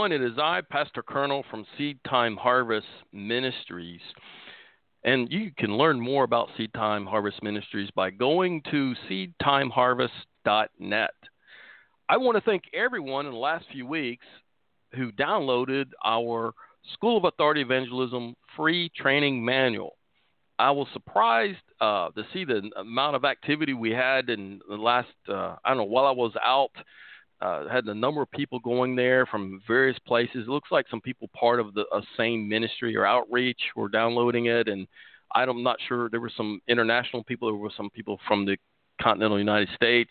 It is I, Pastor Colonel from Seed Time Harvest Ministries. And you can learn more about Seed Time Harvest Ministries by going to seedtimeharvest.net. I want to thank everyone in the last few weeks who downloaded our School of Authority Evangelism free training manual. I was surprised uh, to see the amount of activity we had in the last, uh, I don't know, while I was out uh, had a number of people going there from various places. It looks like some people part of the uh, same ministry or outreach were downloading it, and I'm not sure. There were some international people. There were some people from the continental United States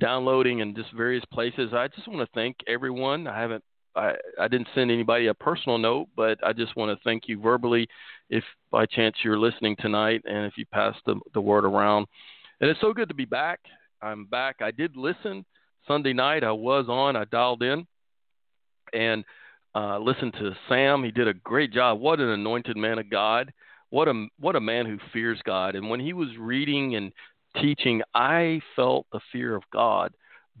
downloading in just various places. I just want to thank everyone. I haven't. I, I didn't send anybody a personal note, but I just want to thank you verbally if by chance you're listening tonight and if you pass the, the word around. And it's so good to be back. I'm back. I did listen Sunday night I was on, I dialed in and uh, listened to Sam. He did a great job. What an anointed man of God. What a what a man who fears God. And when he was reading and teaching, I felt the fear of God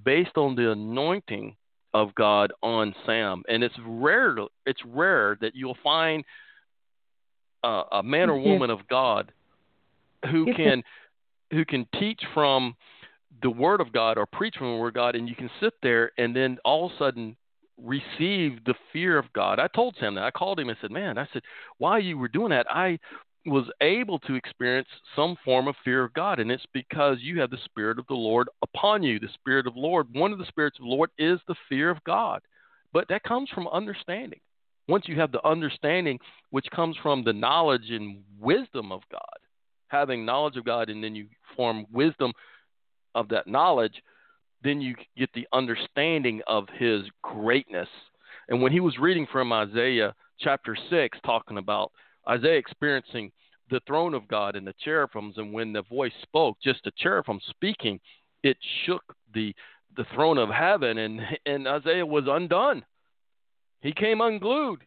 based on the anointing of God on Sam. And it's rare it's rare that you'll find uh, a man or woman of God who can who can teach from the Word of God or preach from the Word of God, and you can sit there and then all of a sudden receive the fear of God. I told Sam that. I called him and said, Man, I said, while you were doing that, I was able to experience some form of fear of God, and it's because you have the Spirit of the Lord upon you. The Spirit of the Lord, one of the spirits of the Lord is the fear of God. But that comes from understanding. Once you have the understanding, which comes from the knowledge and wisdom of God, having knowledge of God, and then you form wisdom of that knowledge, then you get the understanding of his greatness. And when he was reading from Isaiah chapter 6, talking about Isaiah experiencing the throne of God and the cherubims, and when the voice spoke, just the cherubim speaking, it shook the the throne of heaven, and and Isaiah was undone. He came unglued.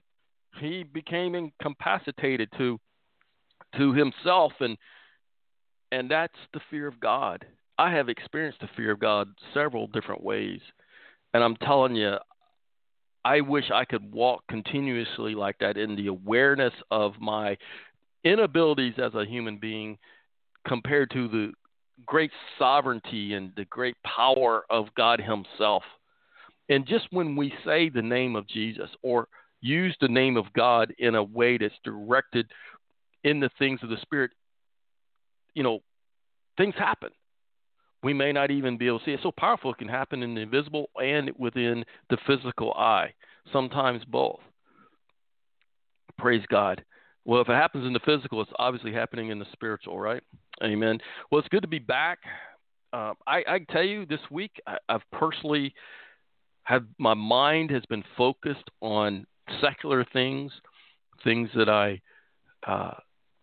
He became incapacitated to to himself, and and that's the fear of God. I have experienced the fear of God several different ways, and I'm telling you, I wish I could walk continuously like that in the awareness of my inabilities as a human being compared to the great sovereignty and the great power of God Himself. And just when we say the name of Jesus or use the name of God in a way that's directed in the things of the Spirit, you know, things happen we may not even be able to see it. So powerful it can happen in the invisible and within the physical eye, sometimes both. Praise God. Well, if it happens in the physical, it's obviously happening in the spiritual, right? Amen. Well, it's good to be back. Uh, I, I tell you, this week I, I've personally have my mind has been focused on secular things, things that I uh,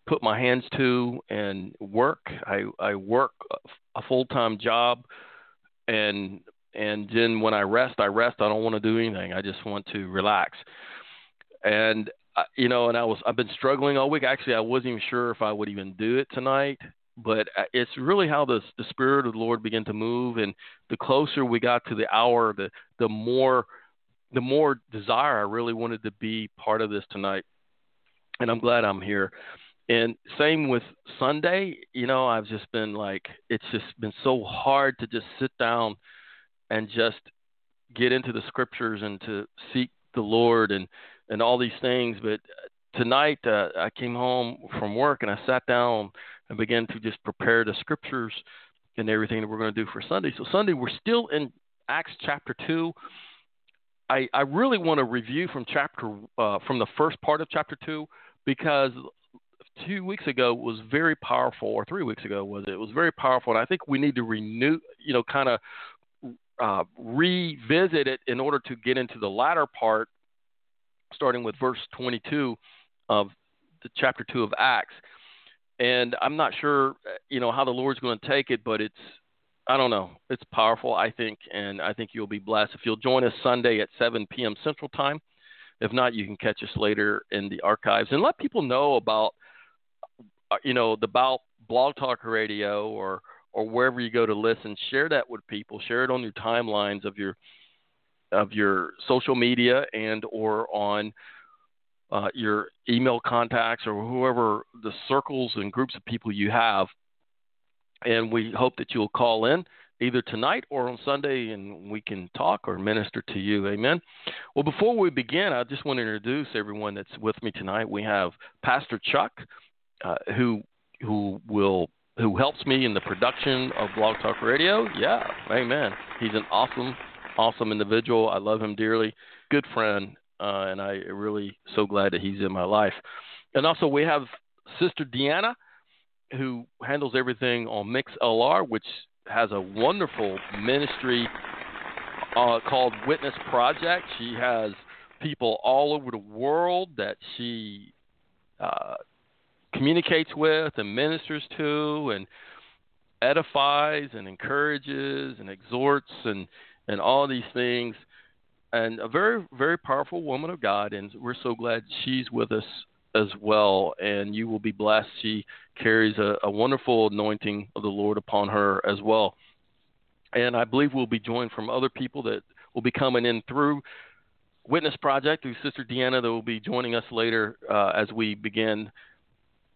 put my hands to and work. I I work a full time job, and and then when I rest, I rest. I don't want to do anything. I just want to relax. And uh, you know, and I was I've been struggling all week. Actually, I wasn't even sure if I would even do it tonight. But uh, it's really how the the spirit of the Lord began to move, and the closer we got to the hour, the the more the more desire I really wanted to be part of this tonight. And I'm glad I'm here. And same with Sunday, you know, I've just been like, it's just been so hard to just sit down and just get into the scriptures and to seek the Lord and, and all these things. But tonight, uh, I came home from work and I sat down and began to just prepare the scriptures and everything that we're going to do for Sunday. So, Sunday, we're still in Acts chapter 2. I, I really want to review from chapter uh, from the first part of chapter two because two weeks ago was very powerful, or three weeks ago was it? It was very powerful, and I think we need to renew, you know, kind of uh, revisit it in order to get into the latter part, starting with verse 22 of the chapter two of Acts. And I'm not sure, you know, how the Lord's going to take it, but it's I don't know. It's powerful, I think, and I think you'll be blessed if you'll join us Sunday at 7 p.m. Central Time. If not, you can catch us later in the archives and let people know about uh, you know, the about Blog Talk Radio or or wherever you go to listen, share that with people. Share it on your timelines of your of your social media and or on uh, your email contacts or whoever the circles and groups of people you have. And we hope that you'll call in either tonight or on Sunday and we can talk or minister to you. Amen. Well, before we begin, I just want to introduce everyone that's with me tonight. We have Pastor Chuck, uh, who who will who helps me in the production of Blog Talk Radio. Yeah, amen. He's an awesome, awesome individual. I love him dearly. Good friend, uh, and I really so glad that he's in my life. And also we have Sister Deanna, who handles everything on MixLR, which has a wonderful ministry uh, called Witness Project. She has people all over the world that she uh, communicates with and ministers to and edifies and encourages and exhorts and and all these things. And a very very powerful woman of God and we're so glad she's with us as well. And you will be blessed. She carries a, a wonderful anointing of the Lord upon her as well. And I believe we'll be joined from other people that will be coming in through Witness Project through Sister Deanna that will be joining us later uh, as we begin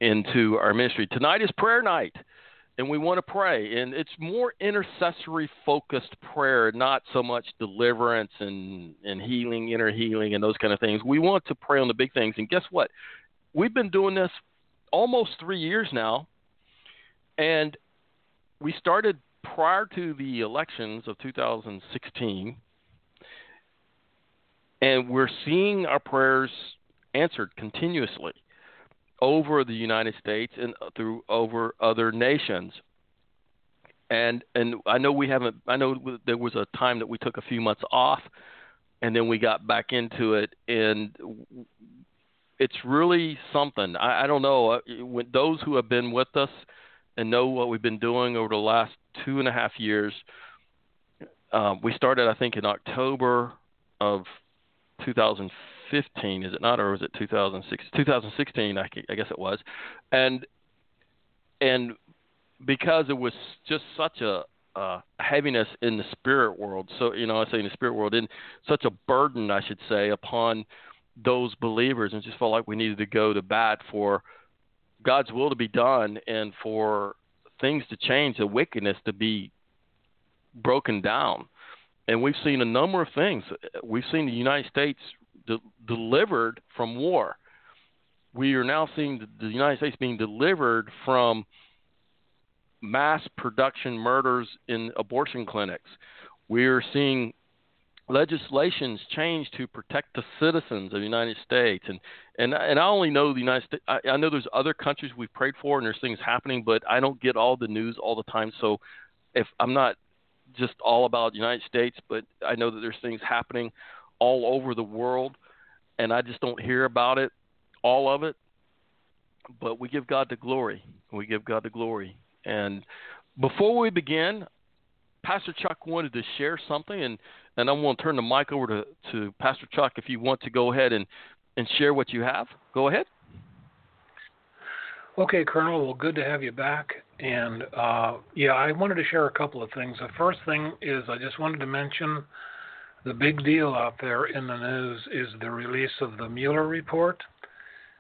into our ministry. Tonight is prayer night, and we want to pray. And it's more intercessory focused prayer, not so much deliverance and, and healing, inner healing, and those kind of things. We want to pray on the big things. And guess what? We've been doing this almost three years now, and we started prior to the elections of 2016. And we're seeing our prayers answered continuously over the United States and through over other nations. And and I know we haven't. I know there was a time that we took a few months off, and then we got back into it, and it's really something. I, I don't know. Uh, when those who have been with us and know what we've been doing over the last two and a half years, um, we started I think in October of 2015 2015, is it not, or was it 2006? 2016, I, I guess it was, and and because it was just such a heaviness in the spirit world. So you know, I say in the spirit world, in such a burden, I should say, upon those believers, and just felt like we needed to go to bat for God's will to be done and for things to change, the wickedness to be broken down. And we've seen a number of things. We've seen the United States de- delivered from war. We are now seeing the United States being delivered from mass production murders in abortion clinics. We are seeing legislations changed to protect the citizens of the United States, and and and I only know the United States. I, I know there's other countries we've prayed for, and there's things happening, but I don't get all the news all the time. So if I'm not just all about the United States, but I know that there's things happening all over the world, and I just don't hear about it, all of it. But we give God the glory. We give God the glory. And before we begin, Pastor Chuck wanted to share something, and, and I'm going to turn the mic over to, to Pastor Chuck if you want to go ahead and, and share what you have. Go ahead. Okay, Colonel. Well, good to have you back. And uh, yeah, I wanted to share a couple of things. The first thing is I just wanted to mention the big deal out there in the news is the release of the Mueller report.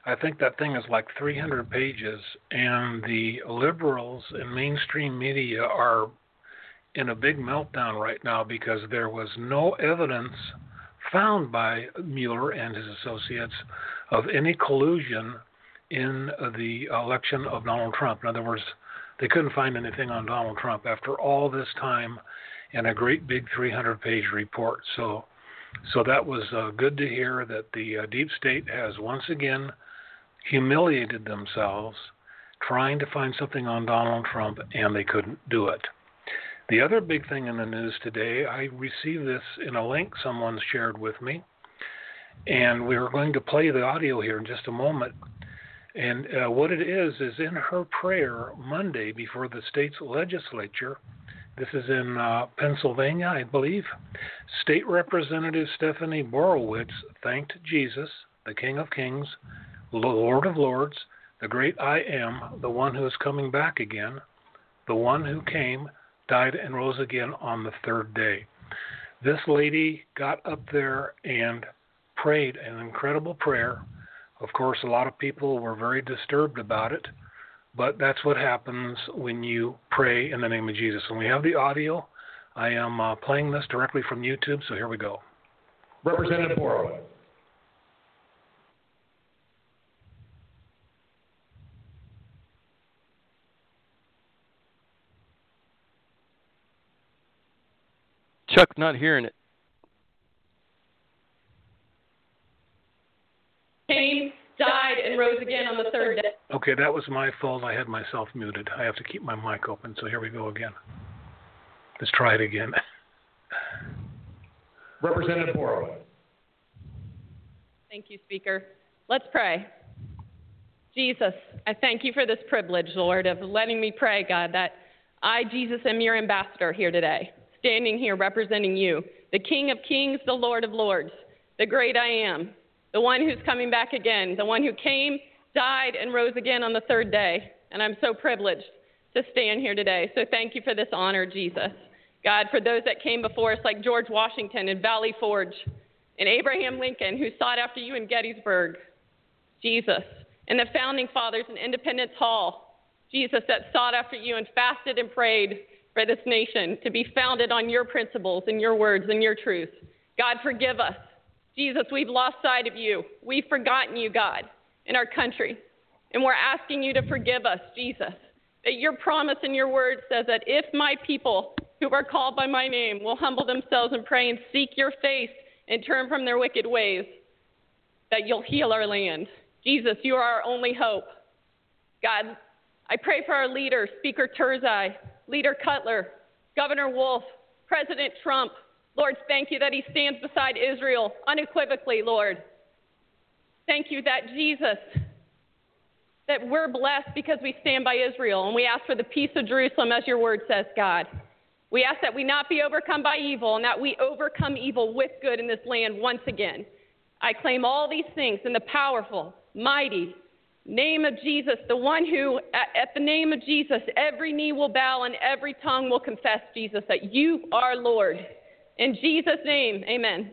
I think that thing is like 300 pages, and the liberals and mainstream media are in a big meltdown right now because there was no evidence found by Mueller and his associates of any collusion in the election of Donald Trump. In other words, they couldn't find anything on Donald Trump after all this time and a great big 300 page report. So, so that was uh, good to hear that the uh, deep state has once again humiliated themselves trying to find something on Donald Trump, and they couldn't do it. The other big thing in the news today, I received this in a link someone shared with me, and we are going to play the audio here in just a moment. And uh, what it is, is in her prayer Monday before the state's legislature, this is in uh, Pennsylvania, I believe. State Representative Stephanie Borowicz thanked Jesus, the King of Kings, Lord of Lords, the great I am, the one who is coming back again, the one who came, died, and rose again on the third day. This lady got up there and prayed an incredible prayer. Of course, a lot of people were very disturbed about it, but that's what happens when you pray in the name of Jesus. And we have the audio. I am uh, playing this directly from YouTube, so here we go. Representative Borowicz. Chuck, not hearing it. Came, died, and rose again on the third day. Okay, that was my fault. I had myself muted. I have to keep my mic open, so here we go again. Let's try it again. Representative Borowicz. Thank you, Speaker. Let's pray. Jesus, I thank you for this privilege, Lord, of letting me pray, God, that I, Jesus, am your ambassador here today, standing here representing you, the King of kings, the Lord of lords, the great I am, the one who's coming back again, the one who came, died, and rose again on the third day. And I'm so privileged to stand here today. So thank you for this honor, Jesus. God, for those that came before us, like George Washington and Valley Forge, and Abraham Lincoln, who sought after you in Gettysburg, Jesus, and the founding fathers in Independence Hall, Jesus, that sought after you and fasted and prayed for this nation to be founded on your principles and your words and your truth. God, forgive us. Jesus, we've lost sight of you. We've forgotten you, God, in our country. And we're asking you to forgive us, Jesus. That your promise and your word says that if my people who are called by my name will humble themselves and pray and seek your face and turn from their wicked ways, that you'll heal our land. Jesus, you are our only hope. God, I pray for our leaders, Speaker Turzai, Leader Cutler, Governor Wolf, President Trump, Lord, thank you that he stands beside Israel unequivocally, Lord. Thank you that Jesus, that we're blessed because we stand by Israel and we ask for the peace of Jerusalem as your word says, God. We ask that we not be overcome by evil and that we overcome evil with good in this land once again. I claim all these things in the powerful, mighty name of Jesus, the one who, at, the name of Jesus, every knee will bow and every tongue will confess, Jesus, that you are Lord. In Jesus' name, amen.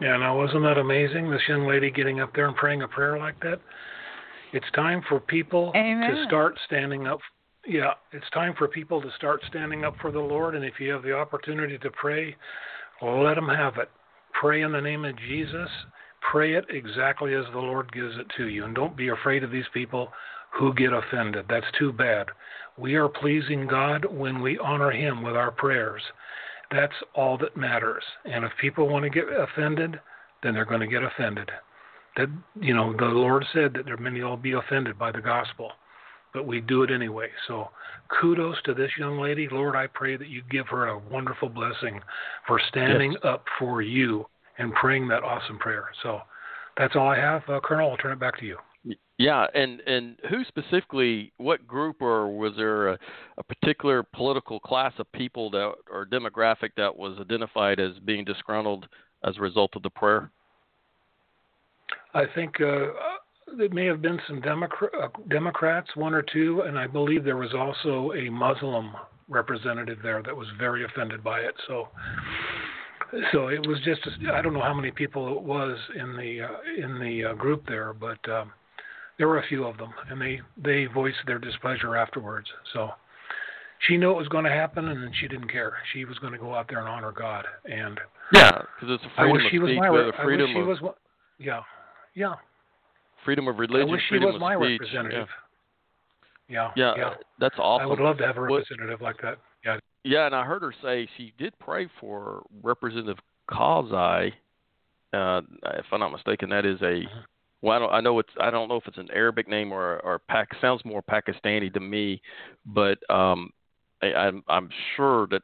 Yeah, now wasn't that amazing? This young lady getting up there and praying a prayer like that. It's time for people Amen. to start standing up. Yeah, it's time for people to start standing up for the Lord. And if you have the opportunity to pray, let them have it. Pray in the name of Jesus. Pray it exactly as the Lord gives it to you. And don't be afraid of these people who get offended. That's too bad. We are pleasing God when we honor Him with our prayers. That's all that matters. And if people want to get offended, then they're going to get offended. That you know, the Lord said that there many will be offended by the gospel, but we do it anyway. So, kudos to this young lady. Lord, I pray that you give her a wonderful blessing for standing yes. up for you and praying that awesome prayer. So, that's all I have, uh, Colonel. I'll turn it back to you. Yeah, and and who specifically, what group, or was there a, a particular political class of people that or demographic that was identified as being disgruntled as a result of the prayer? I think uh, there may have been some uh, Democrats, one or two, and I believe there was also a Muslim representative there that was very offended by it. So, so it was just I don't know how many people it was in the uh, in the uh, group there, but. Um, there were a few of them, and they they voiced their displeasure afterwards. So she knew it was going to happen, and she didn't care. She was going to go out there and honor God. And yeah, because it's a freedom I wish of she was speech, my the freedom I wish she of was, yeah, yeah. freedom of religion, I wish she was my speech. representative. Yeah, Yeah, yeah. yeah, that's awesome. I would love to have a What- representative like that. Yeah. Yeah, and I heard her say she did pray for Representative Karzai. Uh, if I'm not mistaken, that is a Mhm. Well, I, don't, I know it's I don't know if it's an Arabic name or or Pac sounds more Pakistani to me, but um, I, I'm I'm sure that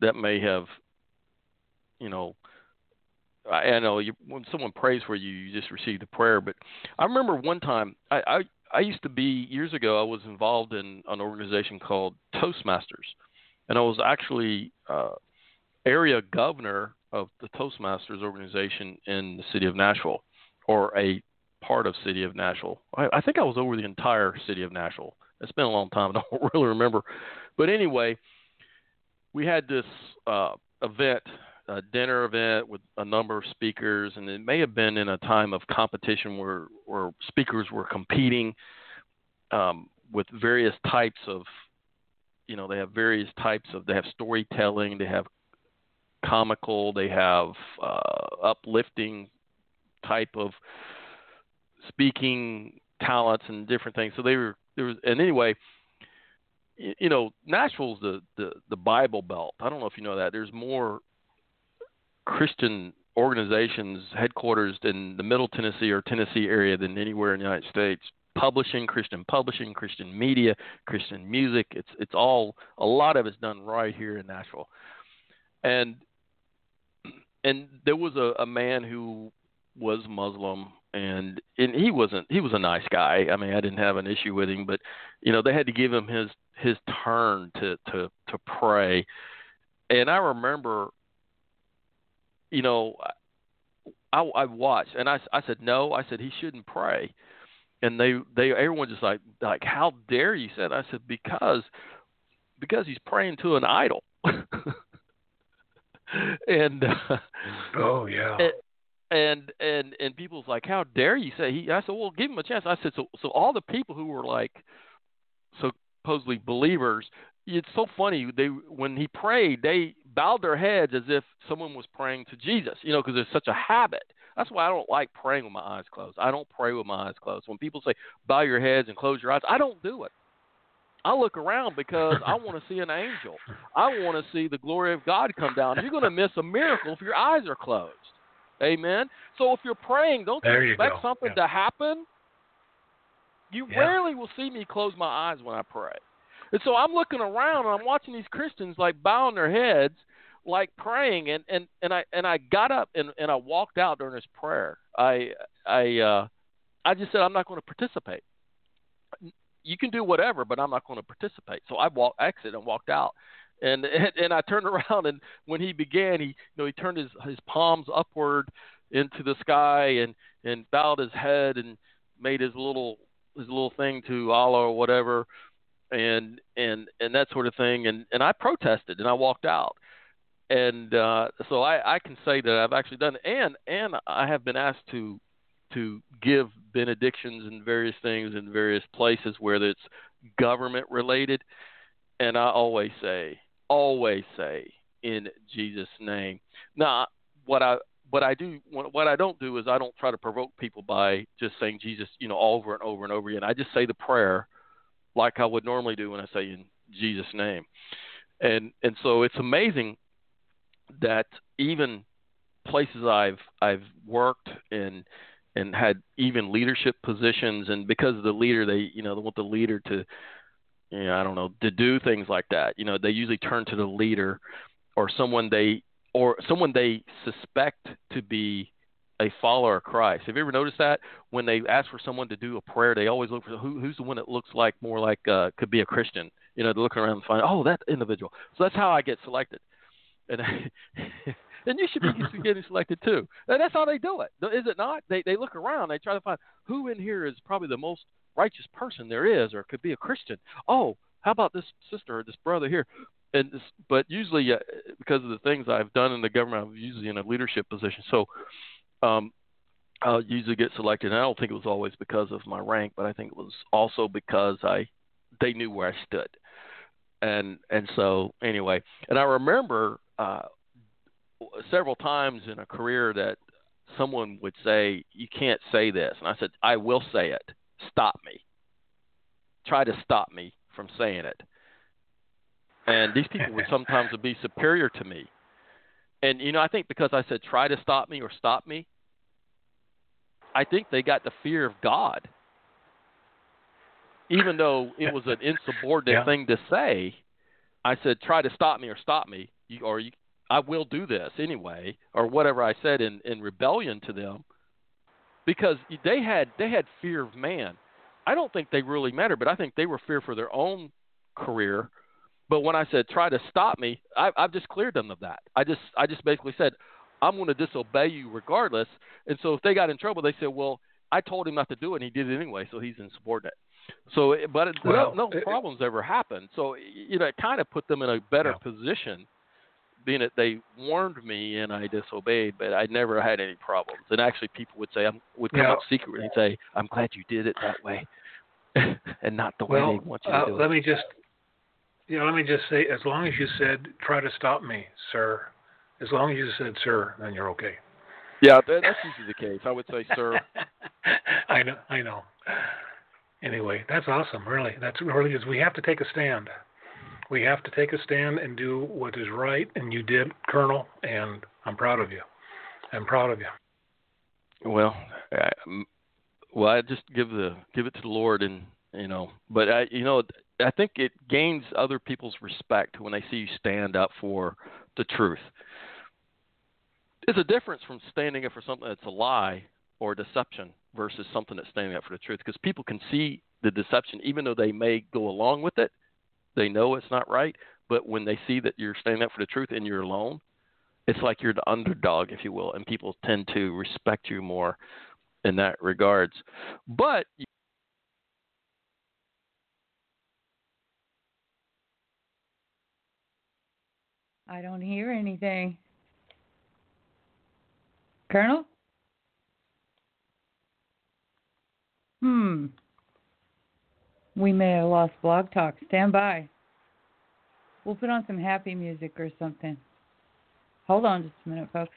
that may have, you know, I, I know you, when someone prays for you, you just receive the prayer. But I remember one time I, I I used to be years ago. I was involved in an organization called Toastmasters, and I was actually uh, area governor of the Toastmasters organization in the city of Nashville, or a part of city of Nashville. I, I think I was over the entire city of Nashville. It's been a long time. I don't really remember. But anyway, we had this uh, event, a dinner event with a number of speakers, and it may have been in a time of competition where where speakers were competing um, with various types of, you know, they have various types of. They have storytelling. They have comical. They have uh, uplifting type of speaking talents and different things. So they were there was and anyway, you know, Nashville's the the the Bible Belt. I don't know if you know that. There's more Christian organizations headquarters in the Middle Tennessee or Tennessee area than anywhere in the United States. Publishing, Christian publishing, Christian media, Christian music. It's it's all a lot of it's done right here in Nashville. And and there was a, a man who was Muslim and and he wasn't he was a nice guy. I mean, I didn't have an issue with him, but you know, they had to give him his his turn to to to pray. And I remember you know, I I watched and I I said no, I said he shouldn't pray. And they they everyone just like like how dare you said I said because because he's praying to an idol. and uh, oh yeah. And, and and and people's like, how dare you say he? I said, well, give him a chance. I said, so so all the people who were like supposedly believers, it's so funny. They when he prayed, they bowed their heads as if someone was praying to Jesus. You know, because it's such a habit. That's why I don't like praying with my eyes closed. I don't pray with my eyes closed. When people say bow your heads and close your eyes, I don't do it. I look around because I want to see an angel. I want to see the glory of God come down. You're going to miss a miracle if your eyes are closed. Amen. So if you're praying, don't you expect you something yeah. to happen. You yeah. rarely will see me close my eyes when I pray. And so I'm looking around and I'm watching these Christians like bowing their heads, like praying, and and and I and I got up and and I walked out during this prayer. I I uh, I just said I'm not going to participate. You can do whatever, but I'm not going to participate. So I walked, exit, and walked out and and I turned around and when he began, he you know he turned his his palms upward into the sky and and bowed his head and made his little his little thing to Allah or whatever, and and and that sort of thing. And and I protested and I walked out. And uh, so I, I can say that I've actually done it, and and I have been asked to to give benedictions and various things in various places where it's government related. And I always say, always say in Jesus' name. Now, what I what I do what I don't do is I don't try to provoke people by just saying Jesus, you know, over and over and over again. I just say the prayer like I would normally do when I say in Jesus' name. And and so it's amazing that even places I've I've worked and and had even leadership positions and because of the leader they you know they want the leader to you know, I don't know, to do things like that. You know, they usually turn to the leader or someone they or someone they suspect to be a follower of Christ. Have you ever noticed that when they ask for someone to do a prayer, they always look for who, who's the one that looks like more like uh, could be a Christian. You know, they're looking around and find, oh, that individual. So that's how I get selected, and and you should be getting selected too. And that's how they do it, is it not? They they look around, they try to find who in here is probably the most righteous person there is, or could be a Christian. Oh, how about this sister or this brother here? And this, but usually, uh, because of the things I've done in the government, I'm usually in a leadership position. So, um, I'll usually get selected. And I don't think it was always because of my rank, but I think it was also because I they knew where I stood. And and so anyway, and I remember uh, several times in a career that someone would say, "You can't say this," and I said, "I will say it." Stop me. Try to stop me from saying it. And these people would sometimes be superior to me. And you know, I think because I said try to stop me or stop me, I think they got the fear of God. Even though it was an insubordinate yeah. thing to say, I said try to stop me or stop me, you, or you, I will do this anyway, or whatever I said in in rebellion to them because they had they had fear of man. I don't think they really mattered, but I think they were fear for their own career. But when I said try to stop me, I, I've just cleared them of that. I just I just basically said I'm going to disobey you regardless. And so if they got in trouble, they said, well, I told him not to do it, and he did it anyway, so he's insubordinate. So, but it, Well, no, no it- problems ever happened. So, you know, it kind of put them in a better Yeah. position, being that they warned me and I disobeyed, but I never had any problems. And actually, people would say, "I'm," would come Yeah. up secretly and say, "I'm glad you did it that way, and not the way Well, they want you to uh, do let it." me just, yeah, let me just say, as long as you said, try to stop me, sir. As long as you said, sir, then you're okay. Yeah, that, that's usually the case. I would say, "Sir." I know, I know. Anyway, that's awesome. Really, that's really is. We have to take a stand. We have to take a stand and do what is right, and you did, Colonel. And I'm proud of you. I'm proud of you. Well, I, well, I just give the give it to the Lord, and you know, but I, you know, I think it gains other people's respect when they see you stand up for the truth. It's a difference from standing up for something that's a lie or deception versus something that's standing up for the truth, because people can see the deception, even though they may go along with it. They know it's not right, but when they see that you're standing up for the truth and you're alone, it's like you're the underdog, if you will, and people tend to respect you more in that regards. But I don't hear anything. Colonel? Hmm. We may have lost Blog Talk. Stand by. We'll put on some happy music or something. Hold on just a minute, folks.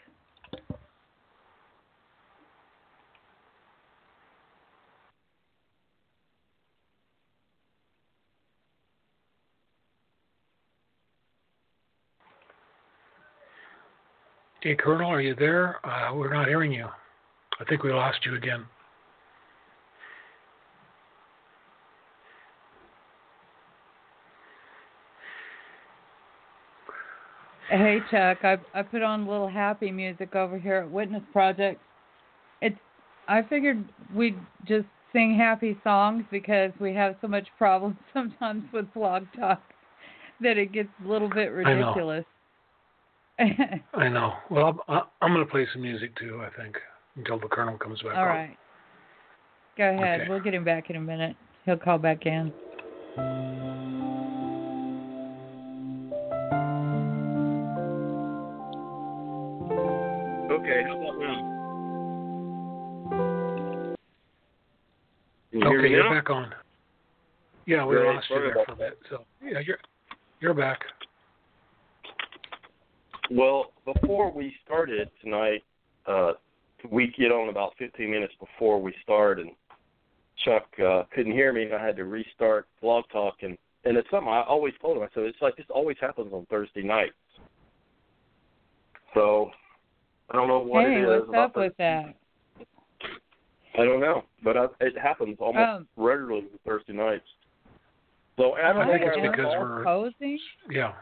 Hey, Colonel, are you there? Uh, we're not hearing you. I think we lost you again. Hey Chuck, I I put on a little happy music over here at Witness Project. It's I figured we'd just sing happy songs because we have so much problems sometimes with blog talk that it gets a little bit ridiculous. I know. I know. Well, I'm, I'm going to play some music too. I think until the Colonel comes back. All on. right. Go ahead. Okay. We'll get him back in a minute. He'll call back in. Okay, how about now? You Okay, you're now? back on. Yeah, we lost you there for a bit. So yeah, you're you're back. Well, before we started tonight, uh, we get on about 15 minutes before we start, and Chuck uh, couldn't hear me, and I had to restart Blog Talk, and and it's something I always told him. I said it's like this always happens on Thursday nights. So I don't know what hey, it is. what's about up the- with that? I don't know, but I, it happens almost Um, regularly on Thursday nights. So I don't think it's I'm because we're- proposing. Yeah.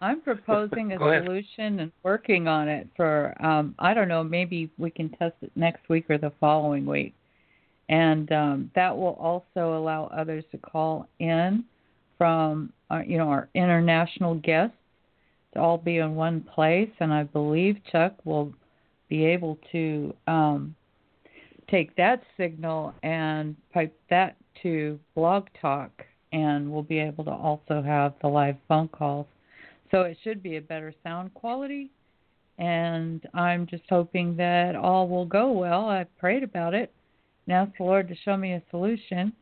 I'm proposing a solution and working on it for um I don't know, maybe we can test it next week or the following week. And um that will also allow others to call in from uh, you know our international guests to all be in one place and I believe Chuck will be able to um take that signal and pipe that to Blog Talk and we'll be able to also have the live phone calls. So it should be a better sound quality. And I'm just hoping that all will go well. I've prayed about it and asked the Lord to show me a solution.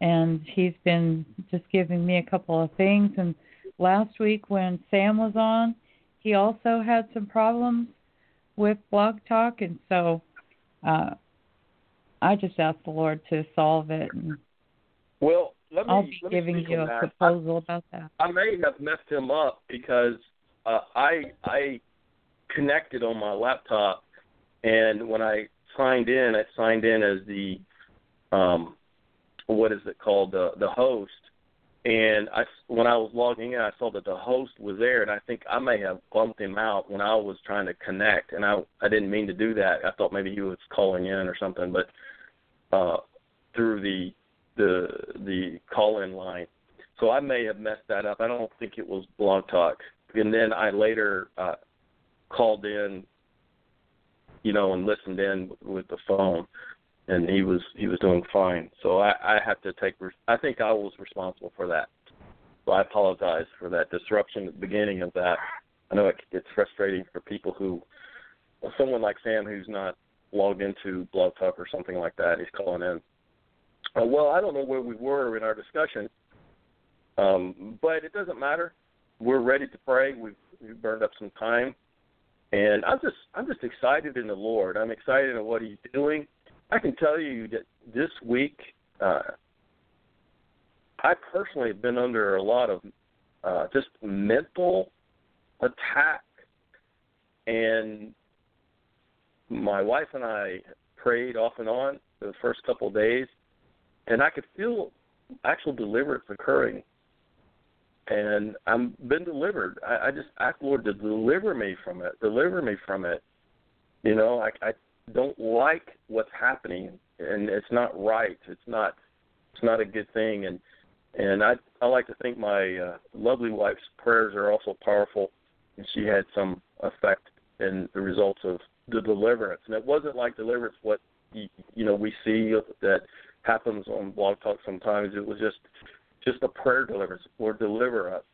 And He's been just giving me a couple of things. And last week when Sam was on, he also had some problems with Blog Talk. And so uh, I just asked the Lord to solve it. And Well, let me, I'll be giving you a that. proposal about that. I, I may have messed him up because uh, I I connected on my laptop, and when I signed in, I signed in as the um, what is it called the the host. And I when I was logging in, I saw that the host was there, and I think I may have bumped him out when I was trying to connect, and I I didn't mean to do that. I thought maybe he was calling in or something, but uh, through the the the call in line. So I may have messed that up. I don't think it was Blog Talk. And then I later uh, called in you know, and listened in with the phone, and he was he was doing fine. So I, I have to take. I think I was responsible for that. So I apologize for that disruption at the beginning of that. I know it, it's frustrating for people who, someone like Sam who's not logged into Blog Talk or something like that. He's calling in. Uh, well, I don't know where we were in our discussion, um, but it doesn't matter. We're ready to pray. We've, we've burned up some time, and I'm just I'm just excited in the Lord. I'm excited in what He's doing. I can tell you that this week, uh, I personally have been under a lot of uh, just mental attack, and my wife and I prayed off and on for the first couple of days, and I could feel actual deliverance occurring. And I'm been delivered. I, I just ask Lord to deliver me from it. Deliver me from it. You know, I, I don't like what's happening, and it's not right. It's not. It's not a good thing. And and I I like to think my uh, lovely wife's prayers are also powerful, and she had some effect in the results of the deliverance. And it wasn't like deliverance what you, you know we see that happens on Blog Talk sometimes. It was just just a prayer deliverance. or deliver us.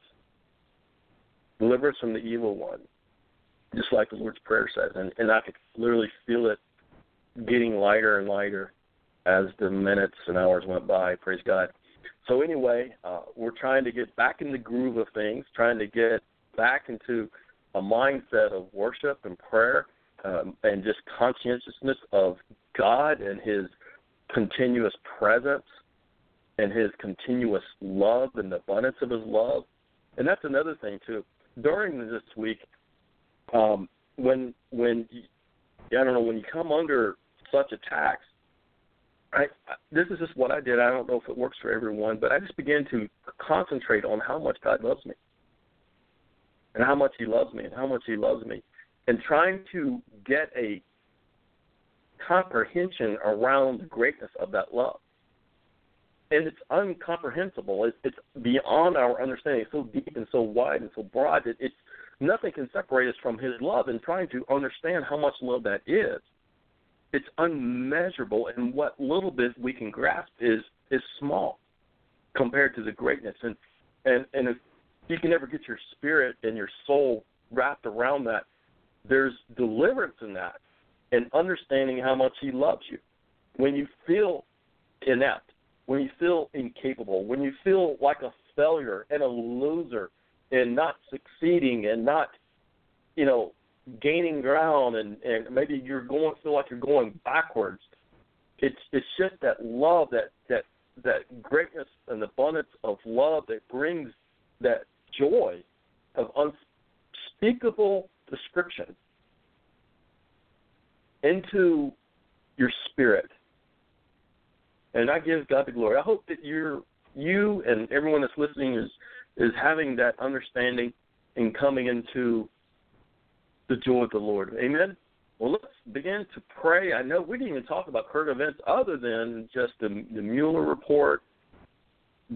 Deliver us from the evil one. Just like the Lord's Prayer says. And, and I could literally feel it getting lighter and lighter as the minutes and hours went by. Praise God. So anyway, uh, we're trying to get back in the groove of things, trying to get back into a mindset of worship and prayer um, and just conscientiousness of God and His continuous presence and His continuous love and the abundance of His love. And that's another thing too. During this week, um, when when you, I don't know when you come under such attacks, I this is just what I did. I don't know if it works for everyone, but I just began to concentrate on how much God loves me, and how much He loves me, and how much He loves me and trying to get a comprehension around the greatness of that love. And it's incomprehensible. It's, it's beyond our understanding. It's so deep and so wide and so broad that it's nothing can separate us from His love. And trying to understand how much love that is, it's unmeasurable. And what little bit we can grasp is is small compared to the greatness. And and and if you can ever get your spirit and your soul wrapped around that, there's deliverance in that and understanding how much He loves you. When you feel inept, when you feel incapable, when you feel like a failure and a loser and not succeeding and not, you know, gaining ground and, and maybe you're going feel like you're going backwards. It's it's just that love, that that that greatness and abundance of love that brings that joy of unspeakable description into your spirit. And I give God the glory. I hope that you're you and everyone that's listening is is having that understanding and coming into the joy of the Lord. Amen. Well, let's begin to pray. I know we didn't even talk about current events other than just the, the Mueller report,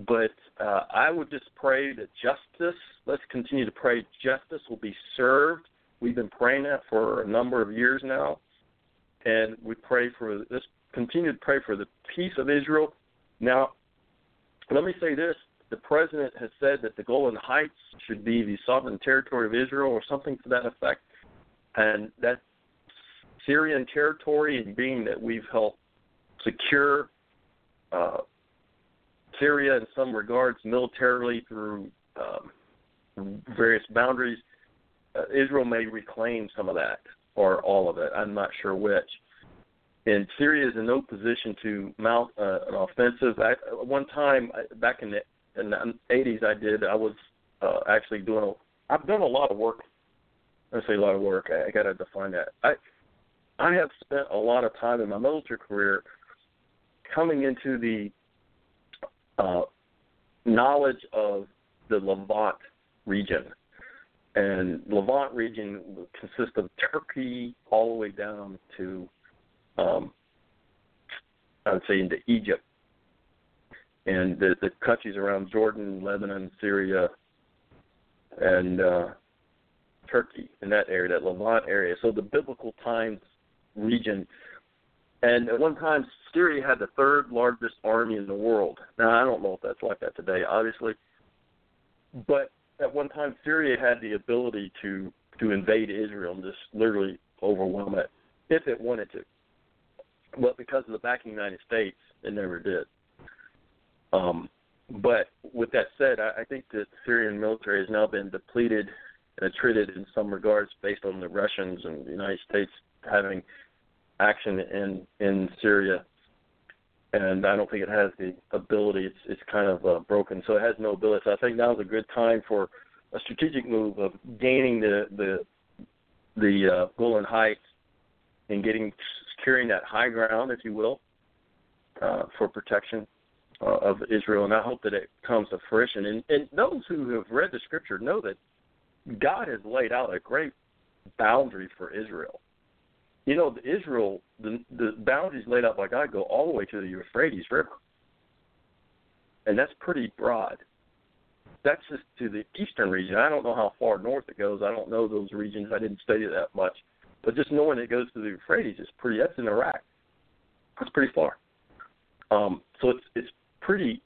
but uh, I would just pray that justice, let's continue to pray justice will be served We've been praying that for a number of years now, and we pray for this. Continue to pray for the peace of Israel. Now, let me say this: the president has said that the Golan Heights should be the sovereign territory of Israel, or something to that effect, and that Syrian territory, and being that we've helped secure uh, Syria in some regards militarily through um, various boundaries uh, Israel may reclaim some of that or all of it. I'm not sure which. And Syria is in no position to mount uh, an offensive. I, one time back in the, in the 80s, I did. I was uh, actually doing. A, I've done a lot of work. I say a lot of work. I, I got to define that. I I have spent a lot of time in my military career coming into the uh, knowledge of the Levant region and Levant region consists of Turkey all the way down to, um, I would say, into Egypt, and the, the countries around Jordan, Lebanon, Syria, and uh, Turkey in that area, that Levant area. So the biblical times region. And at one time, Syria had the third largest army in the world. Now, I don't know if that's like that today, obviously, but at one time, Syria had the ability to to invade Israel and just literally overwhelm it if it wanted to. But because of the backing of the United States, it never did. Um, but with that said, I, I think the Syrian military has now been depleted and attrited in some regards based on the Russians and the United States having action in in Syria, and I don't think it has the ability. It's it's kind of uh, broken, so it has no ability. So I think now is a good time for a strategic move of gaining the the the uh, Golan Heights and getting securing that high ground, if you will, uh, for protection uh, of Israel. And I hope that it comes to fruition. And, and those who have read the scripture know that God has laid out a great boundary for Israel you know, the Israel, the the boundaries laid out by God go all the way to the Euphrates River, and that's pretty broad. That's just to the eastern region. I don't know how far north it goes. I don't know those regions. I didn't study that much, but just knowing it goes to the Euphrates is pretty. That's in Iraq. That's pretty far. Um, so it's it's pretty.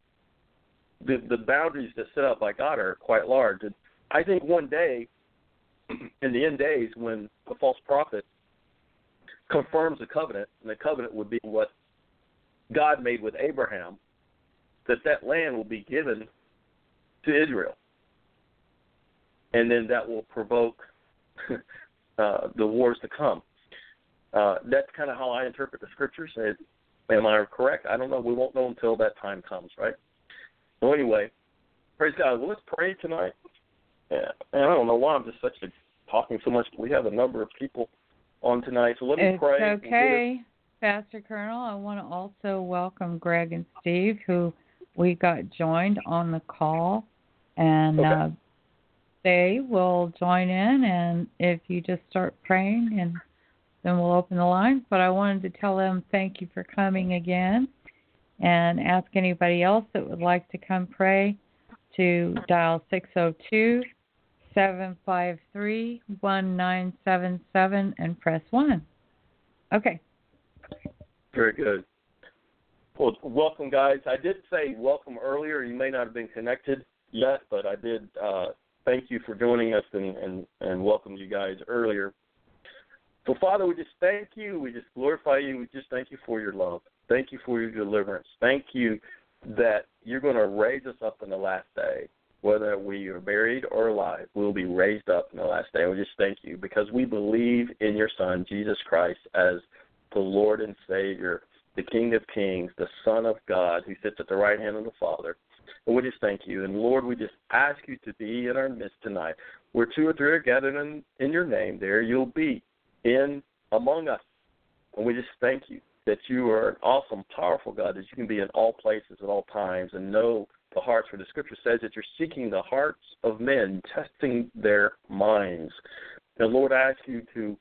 The the boundaries that set up by God are quite large, and I think one day, in the end days, when the false prophet confirms the covenant, and the covenant would be what God made with Abraham, that that land will be given to Israel, and then that will provoke uh, the wars to come. Uh, that's kind of how I interpret the scriptures. Am I correct? I don't know. We won't know until that time comes, right? So anyway, praise God. Well, let's pray tonight. Yeah, and I don't know why I'm just such a talking so much. We have a number of people on tonight. So let me it's pray. okay, Pastor Colonel. I want to also welcome Greg and Steve, who we got joined on the call, and okay. uh, they will join in. And if you just start praying, and then we'll open the line. But I wanted to tell them thank you for coming again, and ask anybody else that would like to come pray to dial six zero oh two seven five three one nine seven seven and press one. Okay. Very good. Well, welcome, guys. I did say welcome earlier. You may not have been connected yet, but I did uh, thank you for joining us and, and, and welcome you guys earlier. So, Father, we just thank you. We just glorify you. We just thank you for your love. Thank you for your deliverance. Thank you that you're going to raise us up in the last day whether we are buried or alive, we will be raised up in the last day. We just thank you because we believe in your Son, Jesus Christ, as the Lord and Savior, the King of Kings, the Son of God who sits at the right hand of the Father. And we just thank you. And Lord, we just ask you to be in our midst tonight. Where two or three are gathered in, in your name, there you'll be in among us. And we just thank you that you are an awesome, powerful God, that you can be in all places at all times and know the hearts, for the scripture says that you're seeking the hearts of men, testing their minds. And Lord, I ask you to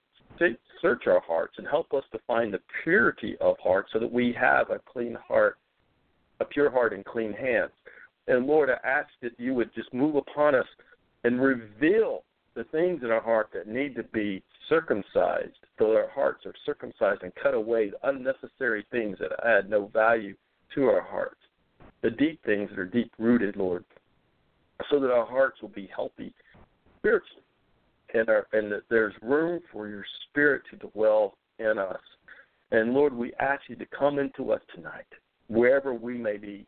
search our hearts and help us to find the purity of heart so that we have a clean heart, a pure heart and clean hands. And Lord, I ask that you would just move upon us and reveal the things in our heart that need to be circumcised that our hearts are circumcised and cut away the unnecessary things that add no value to our hearts the deep things that are deep rooted, Lord, so that our hearts will be healthy spiritually, and our, and that there's room for your Spirit to dwell in us. And Lord, we ask you to come into us tonight, wherever we may be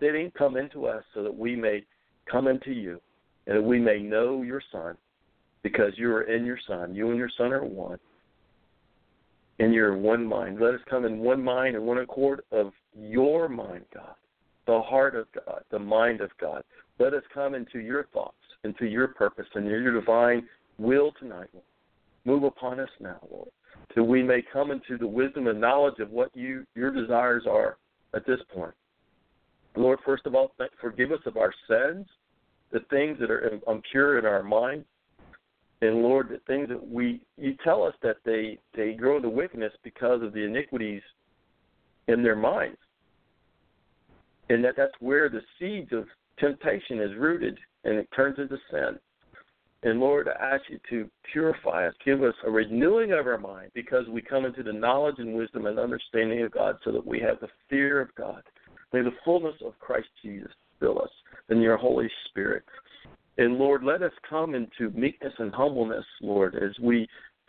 sitting. Come into us so that we may come into you, and that we may know your Son, because you are in your Son. You and your Son are one. And you're one mind. Let us come in one mind and one accord of your mind, God the heart of God, the mind of God. Let us come into your thoughts, into your purpose, and your divine will tonight. Move upon us now, Lord, till we may come into the wisdom and knowledge of what you your desires are at this point. Lord, first of all, forgive us of our sins, the things that are impure in our mind, and Lord, the things that we you tell us that they they grow into wickedness because of the iniquities in their minds and that that's where the seeds of temptation is rooted and it turns into sin. And Lord, I ask you to purify us, give us a renewing of our mind because we come into the knowledge and wisdom and understanding of God so that we have the fear of God. May the fullness of Christ Jesus fill us and your Holy Spirit. And Lord, let us come into meekness and humbleness, Lord, as we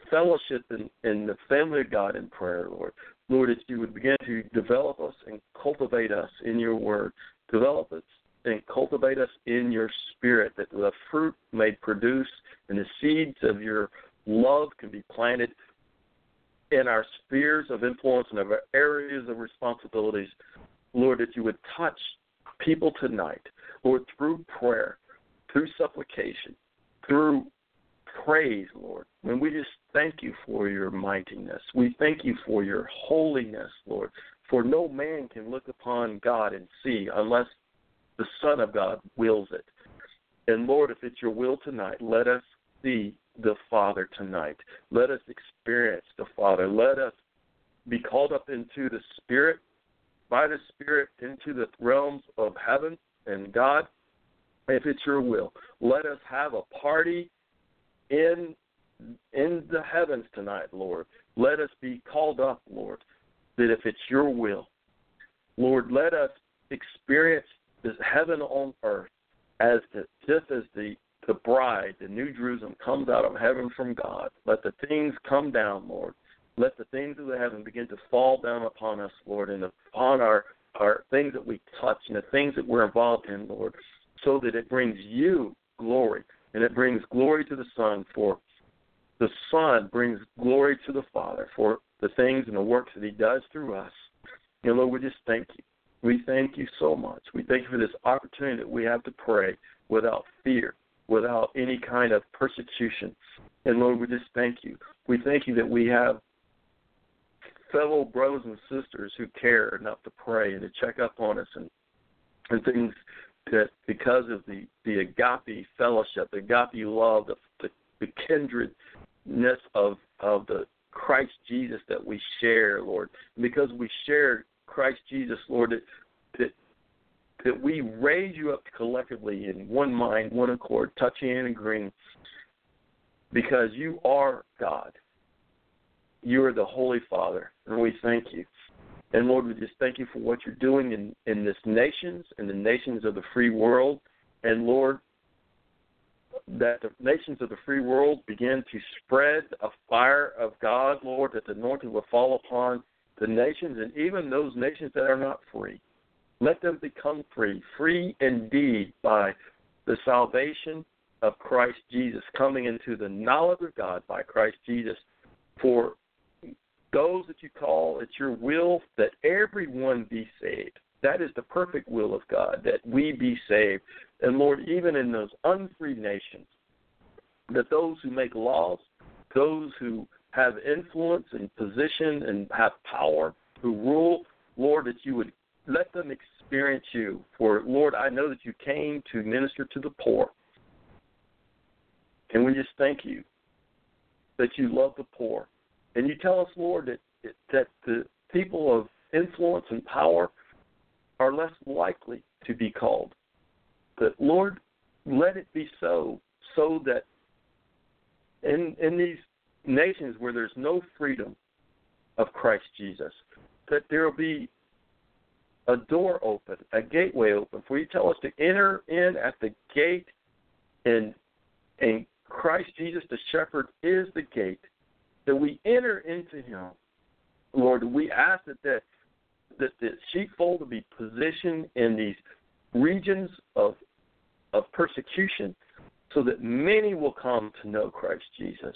fellowship in, in the family of God in prayer, Lord. Lord, that you would begin to develop us and cultivate us in your word. Develop us and cultivate us in your spirit, that the fruit may produce and the seeds of your love can be planted in our spheres of influence and our areas of responsibilities. Lord, that you would touch people tonight, Lord, through prayer, through supplication, through praise, Lord. And we just thank you for your mightiness. We thank you for your holiness, Lord. For no man can look upon God and see unless the Son of God wills it. And Lord, if it's your will tonight, let us see the Father tonight. Let us experience the Father. Let us be called up into the Spirit, by the Spirit, into the realms of heaven and God. If it's your will, let us have a party in in the heavens tonight, Lord. Let us be called up, Lord, that if it's your will, Lord, let us experience this heaven on earth as the, just as the the bride, the new Jerusalem, comes out of heaven from God. Let the things come down, Lord. Let the things of the heaven begin to fall down upon us, Lord, and upon our our things that we touch and the things that we're involved in, Lord, so that it brings you glory and it brings glory to the Son for the Son brings glory to the Father for the things and the works that He does through us. And Lord, we just thank you. We thank you so much. We thank you for this opportunity that we have to pray without fear, without any kind of persecution. And Lord, we just thank you. We thank you that we have fellow brothers and sisters who care enough to pray and to check up on us and and things that because of the the agape fellowship, the agape love, the the, the kindredness of of the Christ Jesus that we share, Lord. because we share Christ Jesus, Lord, that that that we raise you up collectively in one mind, one accord, touching and agreeing, because you are God. You are the Holy Father, and we thank you. And Lord, we just thank you for what you're doing in, in this nations and the nations of the free world. And Lord, that the nations of the free world begin to spread a fire of God, Lord, that the anointing will fall upon the nations and even those nations that are not free. Let them become free, free indeed by the salvation of Christ Jesus, coming into the knowledge of God by Christ Jesus. For those that you call, it's your will that everyone be saved. That is the perfect will of God, that we be saved. And Lord, even in those unfree nations, that those who make laws, those who have influence and position and have power, who rule, Lord, that you would let them experience you. For, Lord, I know that you came to minister to the poor. And we just thank you that you love the poor. And you tell us, Lord, that, that the people of influence and power are less likely to be called. But, Lord, let it be so, so that in, in these nations where there's no freedom of Christ Jesus, that there will be a door open, a gateway open, for you tell us to enter in at the gate, and and Christ Jesus, the shepherd, is the gate. That we enter into Him, Lord. We ask that that that the sheepfold will be positioned in these regions of of persecution, so that many will come to know Christ Jesus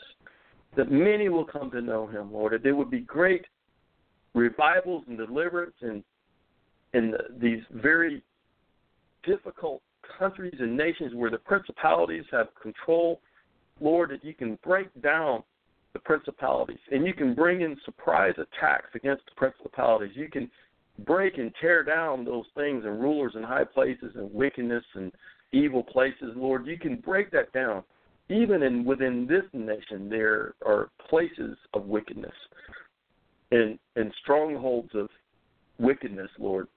that many will come to know him, Lord, that there would be great revivals and deliverance in in the, these very difficult countries and nations where the principalities have control, Lord, that you can break down the principalities and you can bring in surprise attacks against the principalities. You can break and tear down those things and rulers and high places and wickedness and evil places, Lord. You can break that down even in within this nation, there are places of wickedness and and strongholds of wickedness, Lord.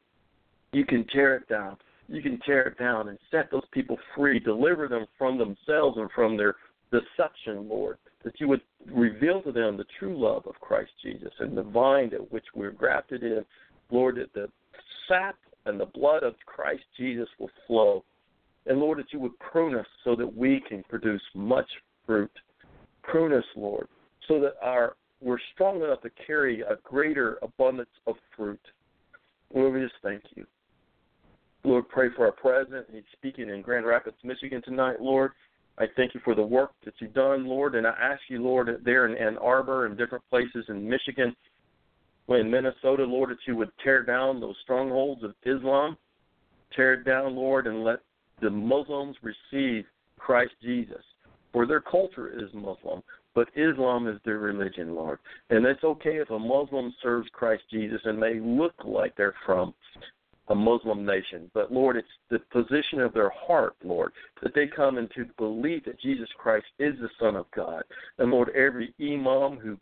You can tear it down. You can tear it down and set those people free, deliver them from themselves and from their deception, Lord, that you would reveal to them the true love of Christ Jesus and the vine at which we're grafted in, Lord, that the sap and the blood of Christ Jesus will flow. And Lord, that you would prune us so that we can produce much fruit. Prune us, Lord, so that our we're strong enough to carry a greater abundance of fruit. Lord, we just thank you. Lord, pray for our president. He's speaking in Grand Rapids, Michigan tonight, Lord. I thank you for the work that you've done, Lord, and I ask you, Lord, there in Ann Arbor and different places in Michigan, in Minnesota, Lord, that you would tear down those strongholds of Islam. Tear it down, Lord, and let the Muslims receive Christ Jesus. For their culture is Muslim, but Islam is their religion, Lord. And it's okay if a Muslim serves Christ Jesus and they look like they're from a Muslim nation. But Lord, it's the position of their heart, Lord, that they come into the belief that Jesus Christ is the Son of God. And Lord, every imam who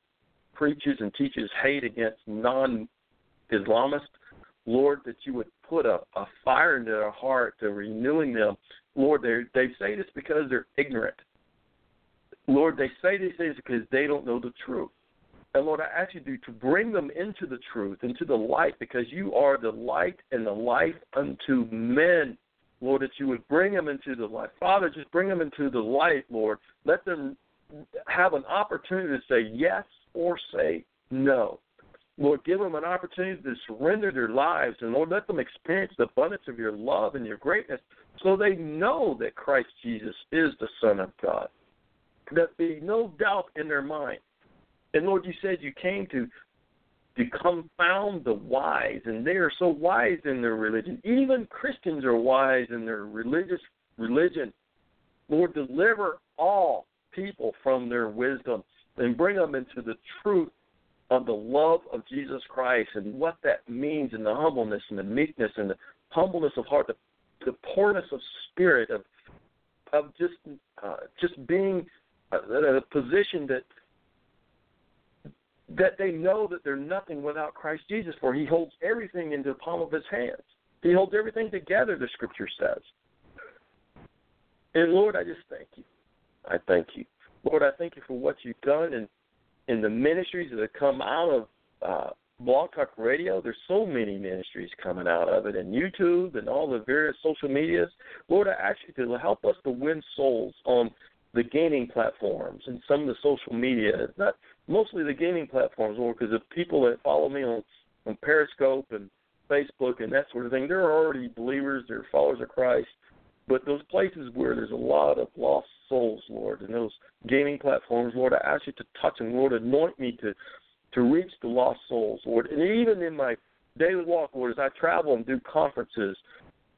preaches and teaches hate against non Islamists, Lord, that you would put a, a fire into their heart to renewing them. Lord, they they say this because they're ignorant. Lord, they say these things because they don't know the truth. And Lord, I ask you to, to bring them into the truth, into the light, because you are the light and the life unto men. Lord, that you would bring them into the light. Father, just bring them into the light, Lord. Let them have an opportunity to say yes or say no. Lord, give them an opportunity to surrender their lives, and Lord, let them experience the abundance of your love and your greatness so they know that Christ Jesus is the Son of God. That be no doubt in their mind. And Lord, you said you came to to confound the wise, and they are so wise in their religion. Even Christians are wise in their religious religion. Lord, deliver all people from their wisdom and bring them into the truth of the love of Jesus Christ and what that means and the humbleness and the meekness and the humbleness of heart, the, the poorness of spirit of of just uh, just being uh, in a position that that they know that they're nothing without Christ Jesus, for He holds everything in the palm of His hands. He holds everything together. The Scripture says. And Lord, I just thank you. I thank you. Lord, I thank you for what you've done in in the ministries that have come out of uh, Blog Talk Radio. There's so many ministries coming out of it, and YouTube and all the various social medias. Lord, I ask you to help us to win souls on the gaming platforms and some of the social media. It's not mostly the gaming platforms, Lord, because the people that follow me on on Periscope and Facebook and that sort of thing, they're already believers, they're followers of Christ. But those places where there's a lot of lost souls, Lord, and those gaming platforms, Lord, I ask you to touch them, Lord, anoint me to to reach the lost souls, Lord, and even in my daily walk, Lord, as I travel and do conferences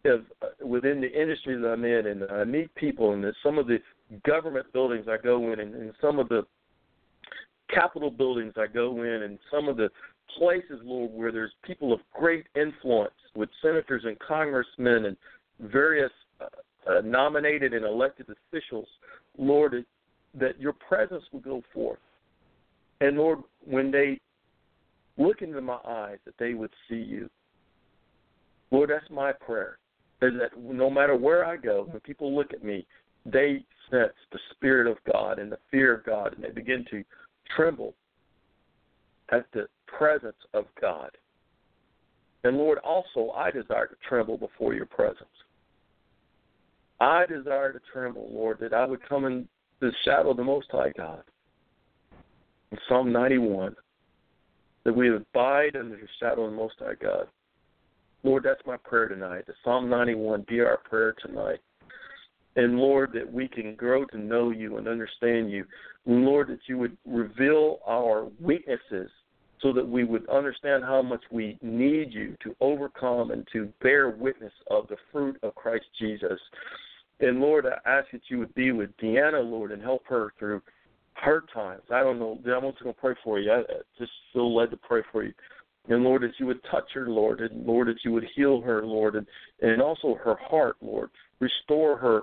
of, uh, within the industry that I'm in, and I meet people, and some of the government buildings I go in, and, and some of the Capitol buildings I go in, and some of the places, Lord, where there's people of great influence with senators and congressmen and various uh, uh, nominated and elected officials, Lord, that your presence will go forth. And Lord, when they look into my eyes, that they would see you. Lord, that's my prayer. Is that no matter where I go, when people look at me, they sense the Spirit of God and the fear of God, and they begin to tremble at the presence of God. And Lord, also, I desire to tremble before your presence. I desire to tremble, Lord, that I would come in the shadow of the Most High God. In Psalm 91, that we abide under the shadow of the Most High God. Lord, that's my prayer tonight. That Psalm 91 be our prayer tonight. And Lord, that we can grow to know you and understand you. Lord, that you would reveal our weaknesses so that we would understand how much we need you to overcome and to bear witness of the fruit of Christ Jesus. And Lord, I ask that you would be with Deanna, Lord, and help her through her times. I don't know. I'm also going to pray for you. I just feel led to pray for you. And Lord, that you would touch her, Lord, and Lord, that you would heal her, Lord, and, and also her heart, Lord. Restore her.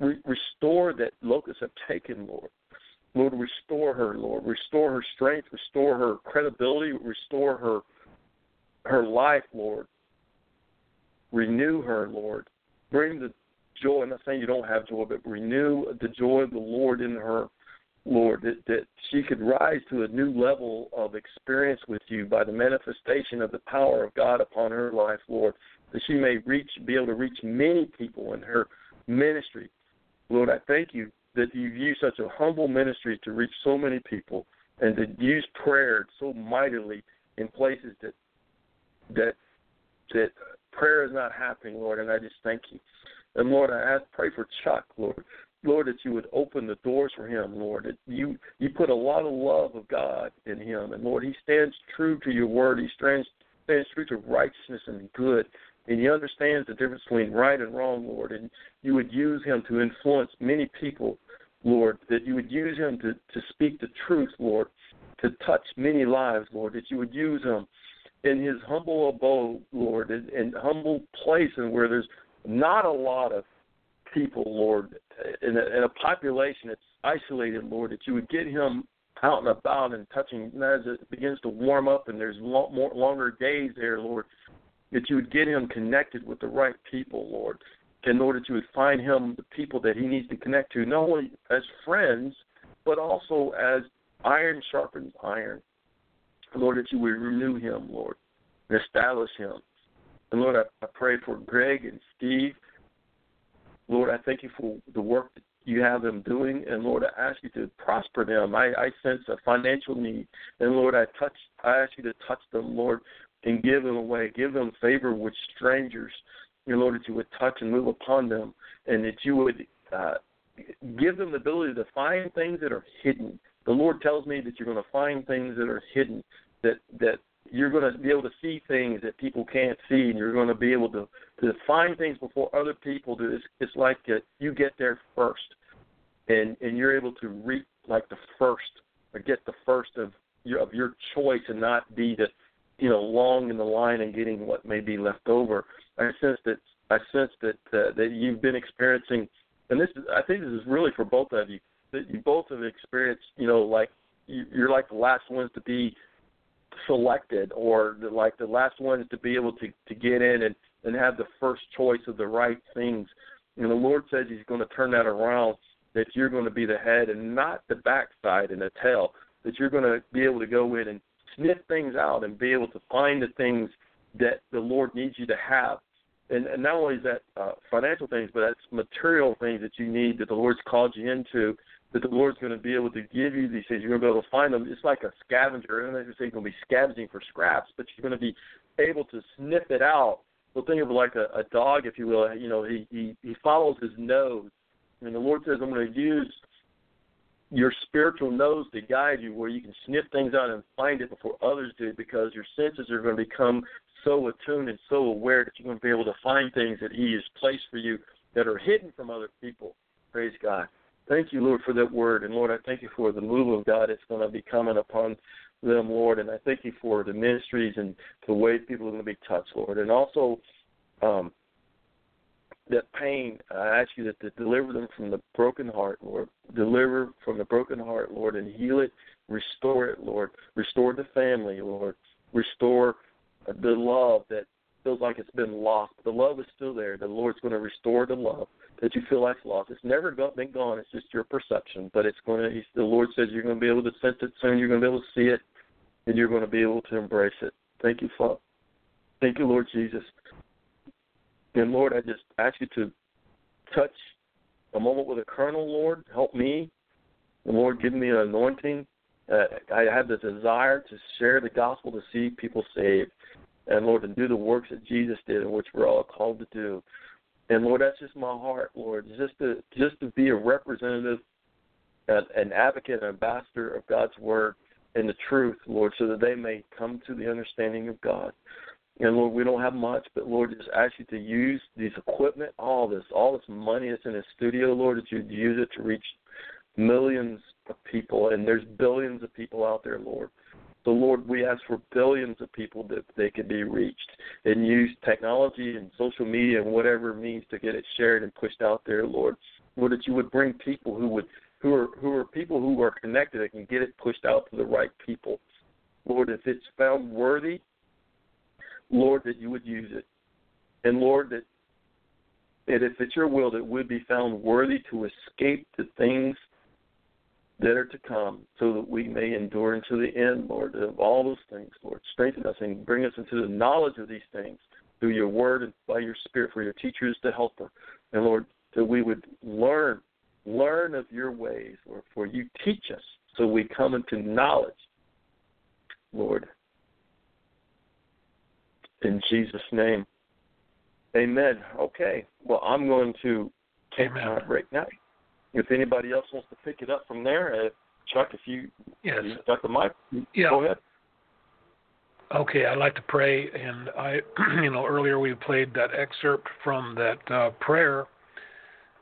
Re- restore that locusts have taken, Lord. Lord, restore her, Lord. Restore her strength, restore her credibility, restore her her life, Lord. Renew her, Lord. Bring the joy. I'm not saying you don't have joy, but renew the joy of the Lord in her, Lord, that, that she could rise to a new level of experience with you by the manifestation of the power of God upon her life, Lord, that she may reach, be able to reach many people in her ministry. Lord, I thank you that you've used such a humble ministry to reach so many people and to use prayer so mightily in places that that that prayer is not happening, Lord, and I just thank you. And Lord, I ask, pray for Chuck, Lord. Lord, that you would open the doors for him, Lord. That you you put a lot of love of God in him, and Lord, he stands true to your word. He stands stands true to righteousness and good, and he understands the difference between right and wrong, Lord. And you would use him to influence many people, Lord. That you would use him to to speak the truth, Lord, to touch many lives, Lord. That you would use him in his humble abode, Lord, in, in humble place, and where there's not a lot of people, Lord, in a, in a population that's isolated, Lord, that you would get him out and about and touching as it begins to warm up and there's more longer days there, Lord, that you would get him connected with the right people, Lord, in order that you would find him the people that he needs to connect to, not only as friends, but also as iron sharpens iron. Lord, that you would renew him, Lord, and establish him. And Lord, I, I pray for Greg and Steve. Lord, I thank you for the work that you have them doing, and Lord, I ask you to prosper them. I, I sense a financial need, and Lord, I touch. I ask you to touch them, Lord, and give them away. Give them favor with strangers, and Lord, that you would touch and move upon them, and that you would uh, give them the ability to find things that are hidden. The Lord tells me that you're going to find things that are hidden, that that you're going to be able to see things that people can't see, and you're going to be able to to find things before other people do. It's, it's like uh, you get there first, and and you're able to reap like the first or get the first of your of your choice, and not be the you know long in the line and getting what may be left over. I sense that I sense that uh, that you've been experiencing, and this is I think this is really for both of you that you both have experienced. You know, like you're like the last ones to be selected or the, like the last ones to be able to to get in and and have the first choice of the right things. And the Lord says He's going to turn that around. That you're going to be the head and not the backside and the tail. That you're going to be able to go in and sniff things out and be able to find the things that the Lord needs you to have. And, and not only is that uh, financial things, but that's material things that you need that the Lord's called you into that the Lord's going to be able to give you these things. You're going to be able to find them. It's like a scavenger. I don't know say you're going to be scavenging for scraps, but you're going to be able to sniff it out. So think of it like a, a dog, if you will. You know, he, he he follows his nose, and the Lord says, "I'm going to use your spiritual nose to guide you, where you can sniff things out and find it before others do, because your senses are going to become so attuned and so aware that you're going to be able to find things that He has placed for you that are hidden from other people. Praise God. Thank you, Lord, for that word. And Lord, I thank you for the move of God that's going to be coming upon them, Lord. And I thank you for the ministries and the way people are going to be touched, Lord. And also, um, that pain, I ask you that to deliver them from the broken heart, Lord. Deliver from the broken heart, Lord, and heal it, restore it, Lord. Restore the family, Lord. Restore the love that feels like it's been lost. The love is still there. The Lord's going to restore the love that you feel like lost. It's never been gone. It's just your perception. But it's going to. The Lord says you're going to be able to sense it soon. You're going to be able to see it, and you're going to be able to embrace it. Thank you, Father. Thank you, Lord Jesus. And Lord, I just ask you to touch a moment with a colonel, Lord. Help me. Lord, give me an anointing. Uh, I have the desire to share the gospel to see people saved. And Lord, to do the works that Jesus did and which we're all called to do. And Lord, that's just my heart, Lord, just to just to be a representative, an advocate, an ambassador of God's word and the truth, Lord, so that they may come to the understanding of God. And Lord, we don't have much, but Lord, just ask you to use this equipment, all this, all this money that's in the studio, Lord, that you'd use it to reach millions of people, and there's billions of people out there, Lord. So, Lord, we ask for billions of people that they could be reached and use technology and social media and whatever means to get it shared and pushed out there, Lord. Lord, that you would bring people who would who are who are people who are connected that can get it pushed out to the right people. Lord, if it's found worthy, Lord, that you would use it. And Lord, that and if it's your will that we would be found worthy to escape the things that are to come, so that we may endure unto the end, Lord, of all those things, Lord. Strengthen us and bring us into the knowledge of these things through your word and by your spirit for your teachers to help us. And Lord, that we would learn, learn of your ways, Lord, for you teach us so we come into knowledge, Lord. In Jesus' name. Amen. Okay. Well, I'm going to take Amen. my break now. If anybody else wants to pick it up from there, uh, Chuck, if you Yes. you got the mic, Yeah. go ahead. Okay, I'd like to pray, and I, you know, earlier we played that excerpt from that uh, prayer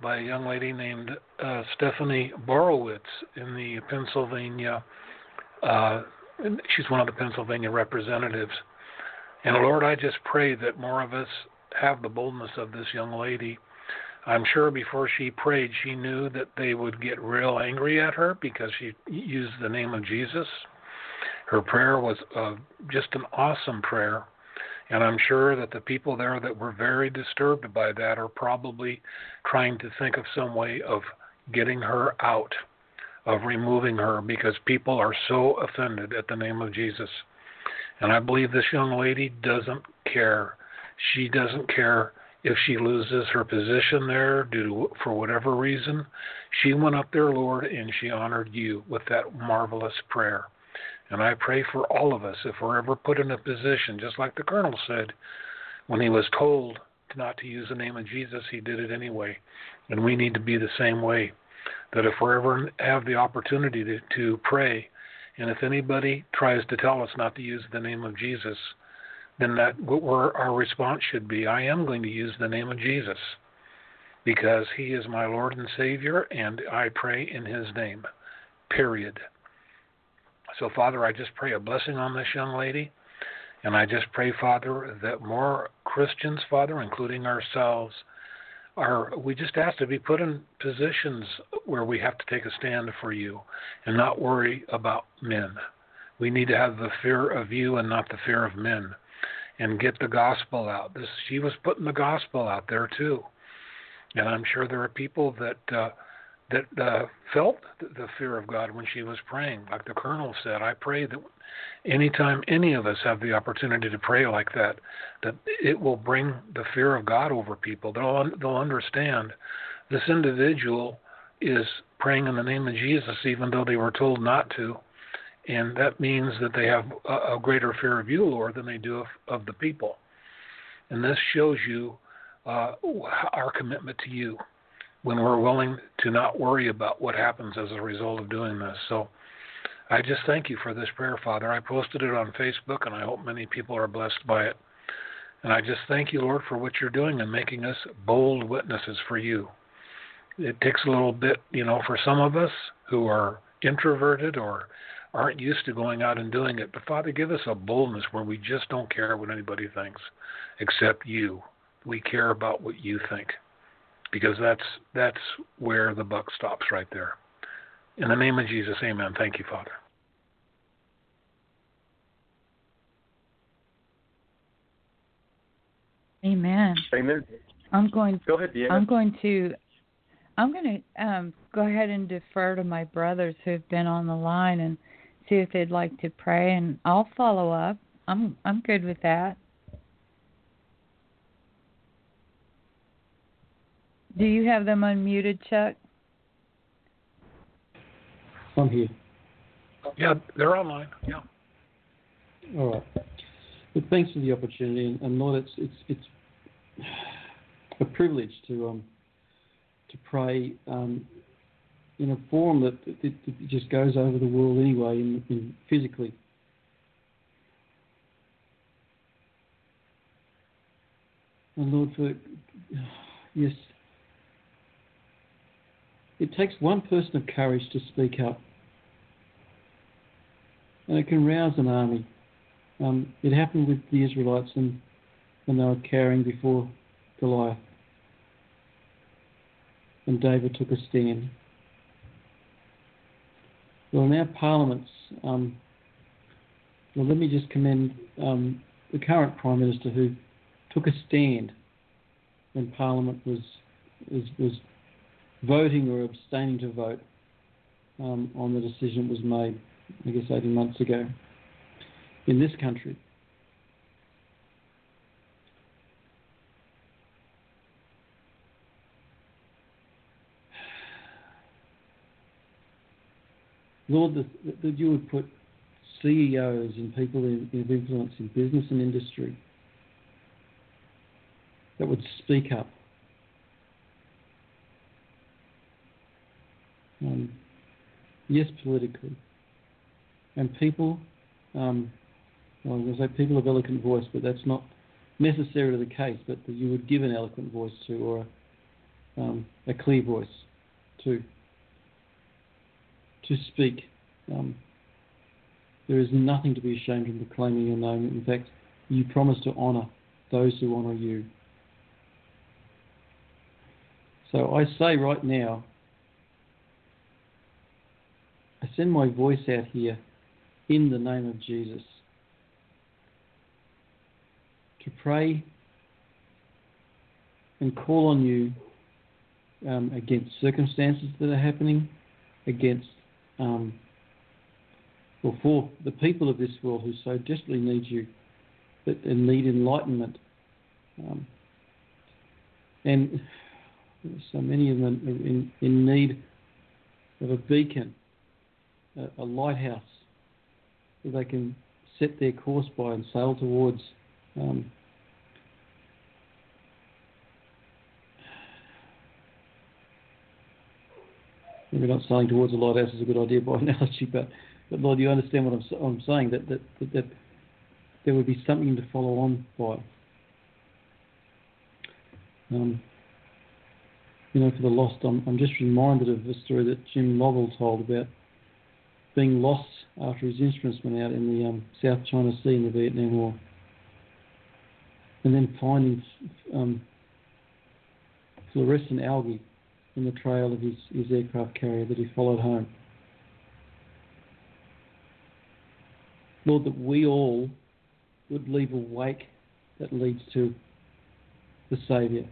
by a young lady named uh, Stephanie Borowicz in the Pennsylvania. Uh, and she's one of the Pennsylvania representatives. And Lord, I just pray that more of us have the boldness of this young lady. I'm sure before she prayed, she knew that they would get real angry at her because she used the name of Jesus. Her prayer was uh, just an awesome prayer. And I'm sure that the people there that were very disturbed by that are probably trying to think of some way of getting her out, of removing her, because people are so offended at the name of Jesus. And I believe this young lady doesn't care. She doesn't care if she loses her position there due to, for whatever reason. She went up there, Lord, and she honored you with that marvelous prayer. And I pray for all of us, if we're ever put in a position, just like the colonel said, when he was told not to use the name of Jesus, he did it anyway. And we need to be the same way. That if we ever have the opportunity to, to pray, and if anybody tries to tell us not to use the name of Jesus, then that what our response should be I am going to use the name of Jesus because he is my Lord and Savior, and I pray in his name. Period. So, Father, I just pray a blessing on this young lady. And I just pray, Father, that more Christians, Father, including ourselves, are we just ask to be put in positions where we have to take a stand for you and not worry about men. We need to have the fear of you and not the fear of men and get the gospel out. This she was putting the gospel out there too. And I'm sure there are people that uh that uh, felt the fear of God when she was praying. Like the colonel said, I pray that anytime any of us have the opportunity to pray like that, that it will bring the fear of God over people. They'll they'll understand this individual is praying in the name of Jesus, even though they were told not to, and that means that they have a, a greater fear of you, Lord, than they do of, of the people. And this shows you uh, our commitment to you when we're willing to not worry about what happens as a result of doing this. So I just thank you for this prayer, Father. I posted it on Facebook, and I hope many people are blessed by it. And I just thank you, Lord, for what you're doing and making us bold witnesses for you. It takes a little bit, you know, for some of us who are introverted or aren't used to going out and doing it. But Father, give us a boldness where we just don't care what anybody thinks except you. We care about what you think because that's that's where the buck stops right there. In the name of Jesus, amen. Thank you, Father. Amen. Amen. I'm going Go ahead, Deanna. I'm going to I'm going to um, go ahead and defer to my brothers who've been on the line and see if they'd like to pray, and I'll follow up. I'm I'm good with that. Do you have them unmuted, Chuck? I'm here. Yeah, they're online. Yeah. All right. But thanks for the opportunity, and, and Lord, it's it's it's a privilege to um to pray um, in a form that, that, that just goes over the world anyway, in, in physically. And Lord, for yes, it takes one person of courage to speak up, and it can rouse an army. Um, it happened with the Israelites and when they were cowering before Goliath. And David took a stand. Well, in our parliaments, um, well, let me just commend um, the current Prime Minister who took a stand when Parliament was was, was voting or abstaining to vote um, on the decision that was made, I guess, 18 months ago in this country. Lord, that, you would put CEOs and people in, of influence in business and industry that would speak up. Um, yes, politically. And people, um, well, I was say people of eloquent voice, but that's not necessarily the case, but that you would give an eloquent voice to or a, um, a clear voice to to speak. Um, there is nothing to be ashamed in proclaiming your name. In fact, you promise to honour those who honour you. So I say right now, I send my voice out here in the name of Jesus to pray and call on you um, against circumstances that are happening, against um, or for the people of this world who so desperately need you and need enlightenment. Um, and so many of them are in, in need of a beacon, a, a lighthouse that they can set their course by and sail towards. Um, maybe not sailing towards a lighthouse is a good idea by analogy, but, but Lord, you understand what I'm, I'm saying, that, that, that, that there would be something to follow on by. Um, you know, for the lost, I'm, I'm just reminded of the story that Jim Lovell told about being lost after his instruments went out in the um, South China Sea in the Vietnam War, and then finding um, fluorescent algae in the trail of his, his aircraft carrier that he followed home. Lord, that we all would leave a wake that leads to the Saviour.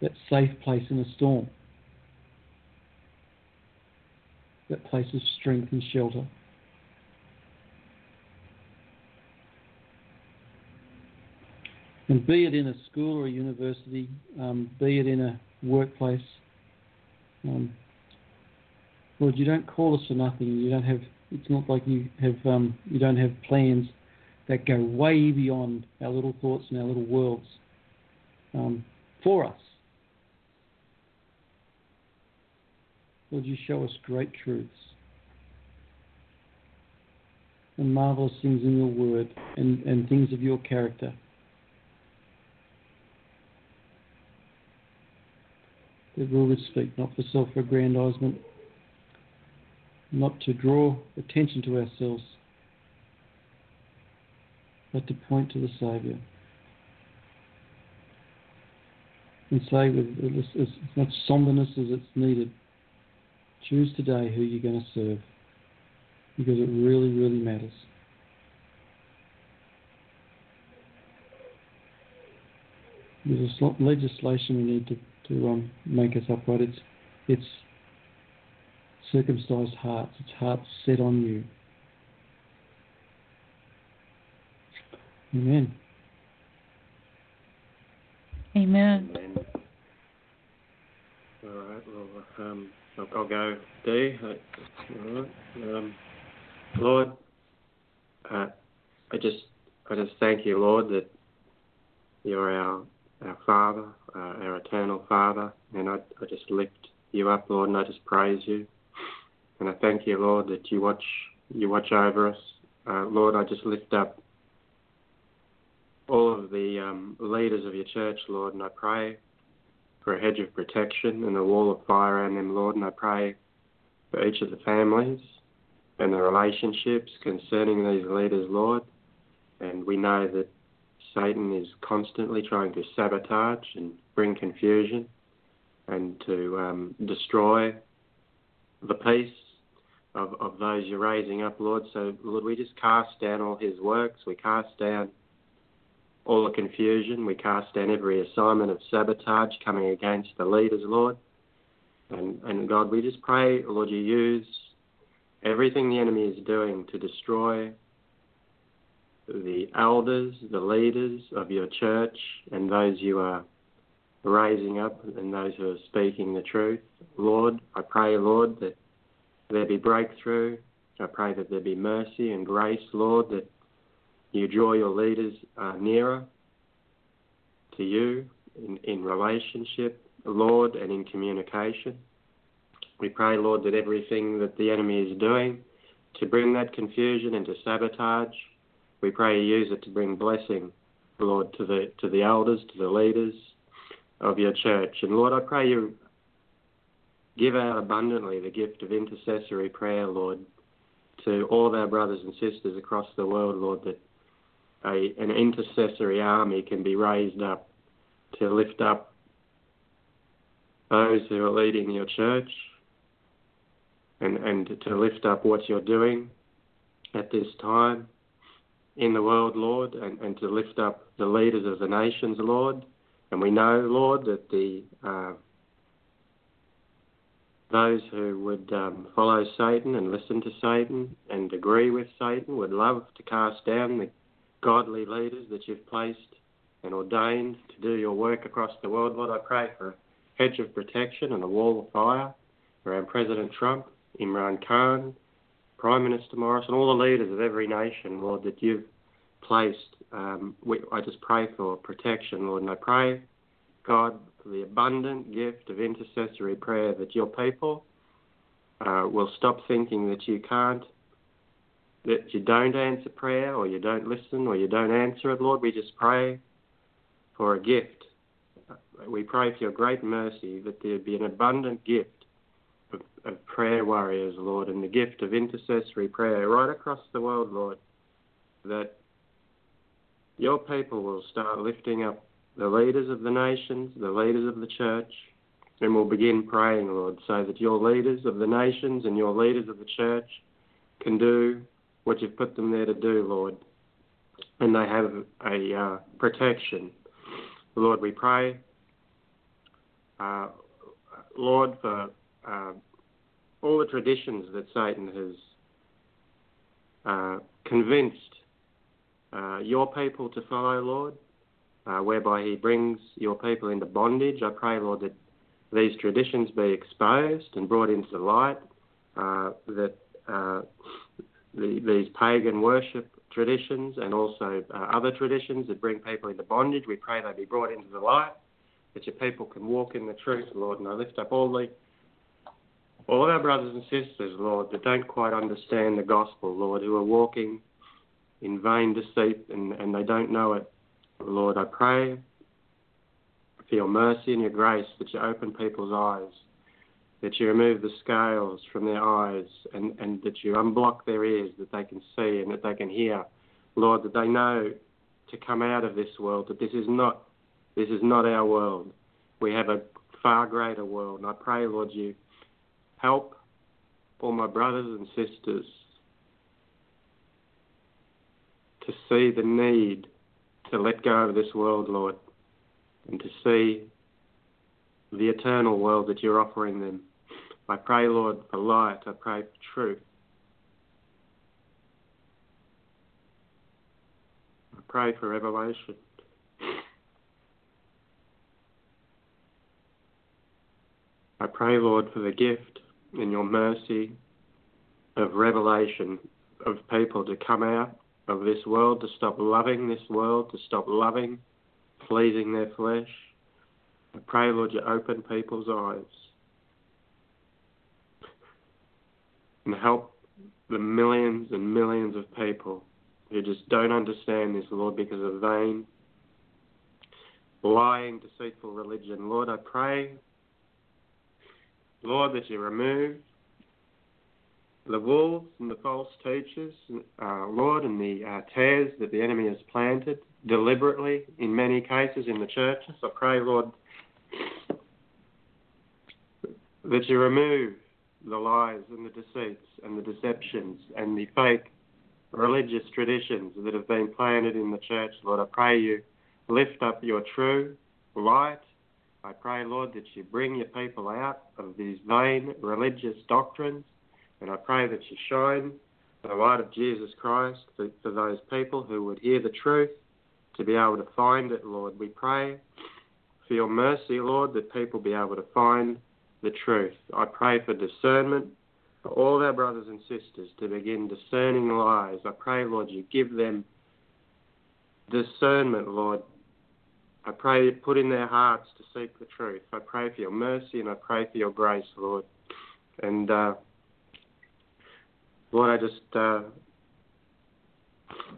That safe place in a storm, that places strength and shelter. And be it in a school or a university, um, be it in a workplace, um, Lord, you don't call us for nothing. You don't have. It's not like you have. Um, you don't have plans that go way beyond our little thoughts and our little worlds um, for us. Lord, you show us great truths and marvelous things in your word and, and things of your character. That we would speak not for self aggrandizement, not to draw attention to ourselves, but to point to the Saviour. And say with as much somberness as it's needed, Choose today who you're going to serve because it really, really matters. There's a legislation we need to, to um, make us upright. It's, it's circumcised hearts, it's hearts set on you. Amen. Amen. Amen. All right. Well, um, I'll, I'll go D. Um, Lord, uh, I just I just thank you, Lord, that you're our our Father, uh, our eternal Father, and I, I just lift you up, Lord, and I just praise you, and I thank you, Lord, that you watch you watch over us, uh, Lord. I just lift up all of the um, leaders of your church, Lord, and I pray for a hedge of protection and a wall of fire around them, Lord. And I pray for each of the families and the relationships concerning these leaders, Lord. And we know that Satan is constantly trying to sabotage and bring confusion and to um, destroy the peace of, of those you're raising up, Lord. So, Lord, we just cast down all his works. We cast down all the confusion. We cast down every assignment of sabotage coming against the leaders, Lord. And, and God, we just pray, Lord, you use everything the enemy is doing to destroy the elders, the leaders of your church, and those you are raising up and those who are speaking the truth. Lord, I pray, Lord, that there be breakthrough. I pray that there be mercy and grace, Lord, that you draw your leaders uh, nearer to you in, in relationship, Lord, and in communication. We pray, Lord, that everything that the enemy is doing to bring that confusion and to sabotage, we pray you use it to bring blessing, Lord, to the to the elders, to the leaders of your church. And Lord, I pray you give out abundantly the gift of intercessory prayer, Lord, to all of our brothers and sisters across the world, Lord, that a, an intercessory army can be raised up to lift up those who are leading your church and, and to lift up what you're doing at this time in the world, Lord, and, and to lift up the leaders of the nations, Lord. And we know, Lord, that the uh, those who would um, follow Satan and listen to Satan and agree with Satan would love to cast down the godly leaders that you've placed and ordained to do your work across the world. Lord, I pray for a hedge of protection and a wall of fire around President Trump, Imran Khan, Prime Minister Morrison, and all the leaders of every nation, Lord, that you've placed. Um, we, I just pray for protection, Lord, and I pray, God, for the abundant gift of intercessory prayer that your people uh, will stop thinking that you can't that you don't answer prayer or you don't listen or you don't answer it, Lord. We just pray for a gift. We pray for your great mercy that there be an abundant gift of, of prayer warriors, Lord, and the gift of intercessory prayer right across the world, Lord, that your people will start lifting up the leaders of the nations, the leaders of the church, and we'll begin praying, Lord, so that your leaders of the nations and your leaders of the church can do what you've put them there to do, Lord. And they have a uh, protection. Lord, we pray, uh, Lord, for uh, all the traditions that Satan has uh, convinced uh, your people to follow, Lord, uh, whereby he brings your people into bondage. I pray, Lord, that these traditions be exposed and brought into light, that the, these pagan worship traditions and also uh, other traditions that bring people into bondage. We pray they be brought into the light, that your people can walk in the truth, Lord. And I lift up all the all of our brothers and sisters, Lord, that don't quite understand the gospel, Lord, who are walking in vain deceit and, and they don't know it. Lord, I pray for your mercy and your grace that you open people's eyes that you remove the scales from their eyes and, and that you unblock their ears that they can see and that they can hear. Lord, that they know to come out of this world, that this is not this is not our world. We have a far greater world. And I pray, Lord, you help all my brothers and sisters to see the need to let go of this world, Lord, and to see the eternal world that you're offering them. I pray, Lord, for light. I pray for truth. I pray for revelation. I pray, Lord, for the gift in your mercy of revelation of people to come out of this world, to stop loving this world, to stop loving, pleasing their flesh. I pray, Lord, you open people's eyes and help the millions and millions of people who just don't understand this, Lord, because of vain, lying, deceitful religion. Lord, I pray, Lord, that you remove the wolves and the false teachers, uh, Lord, and the uh, tares that the enemy has planted deliberately in many cases in the churches. I pray, Lord, that you remove the lies and the deceits and the deceptions and the fake religious traditions that have been planted in the church, Lord. I pray you lift up your true light. I pray, Lord, that you bring your people out of these vain religious doctrines. And I pray that you shine the light of Jesus Christ for, for those people who would hear the truth to be able to find it, Lord. We pray for your mercy, Lord, that people be able to find the truth. I pray for discernment for all of our brothers and sisters to begin discerning lies. I pray, Lord, you give them discernment, Lord. I pray you put in their hearts to seek the truth. I pray for your mercy and I pray for your grace, Lord. And uh, Lord, I just uh,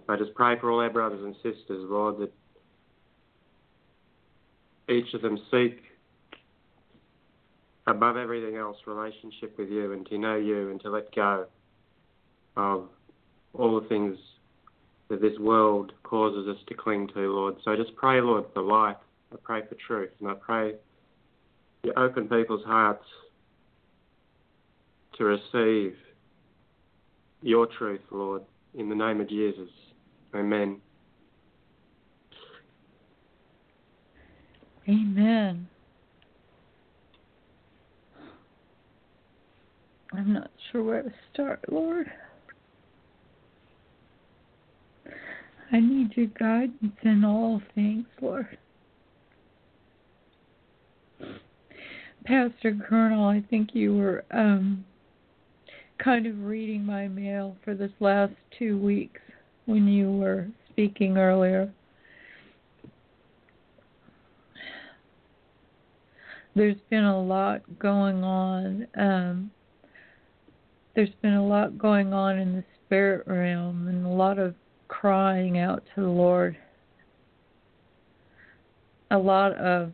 I just pray for all our brothers and sisters, Lord, that each of them seek above everything else relationship with you and to know you and to let go of all the things that this world causes us to cling to, Lord. So I just pray, Lord, for life. I pray for truth. And I pray you open people's hearts to receive your truth, Lord, in the name of Jesus. Amen. Amen. I'm not sure where to start, Lord. I need your guidance in all things, Lord. Pastor Colonel, I think you were um, kind of reading my mail for this last two weeks when you were speaking earlier. There's been a lot going on. Um, there's been a lot going on in the spirit realm and a lot of crying out to the Lord. A lot of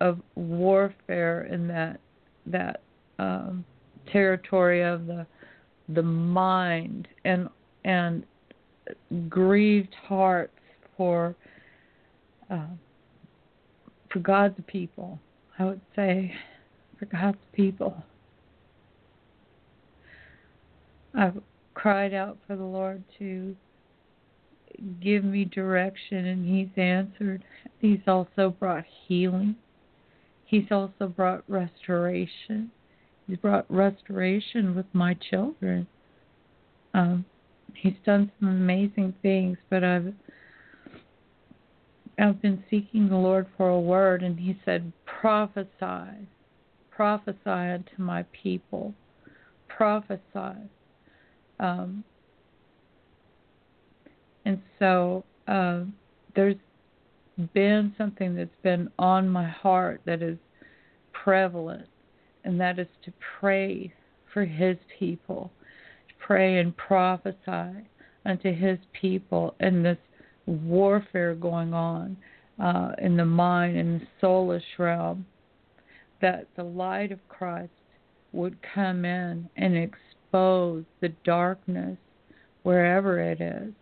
of warfare in that that um, territory of the the mind and and grieved hearts for uh, for God's people. I would say for God's people. I've cried out for the Lord to give me direction, and He's answered. He's also brought healing. He's also brought restoration. He's brought restoration with my children. Um, he's done some amazing things, but I've I've been seeking the Lord for a word, and He said, "Prophesy, prophesy unto my people, prophesy." Um, and so uh, there's been something that's been on my heart that is prevalent, and that is to pray for His people, to pray and prophesy unto His people in this warfare going on uh, in the mind and the soulish realm, that the light of Christ would come in and expose the darkness wherever it is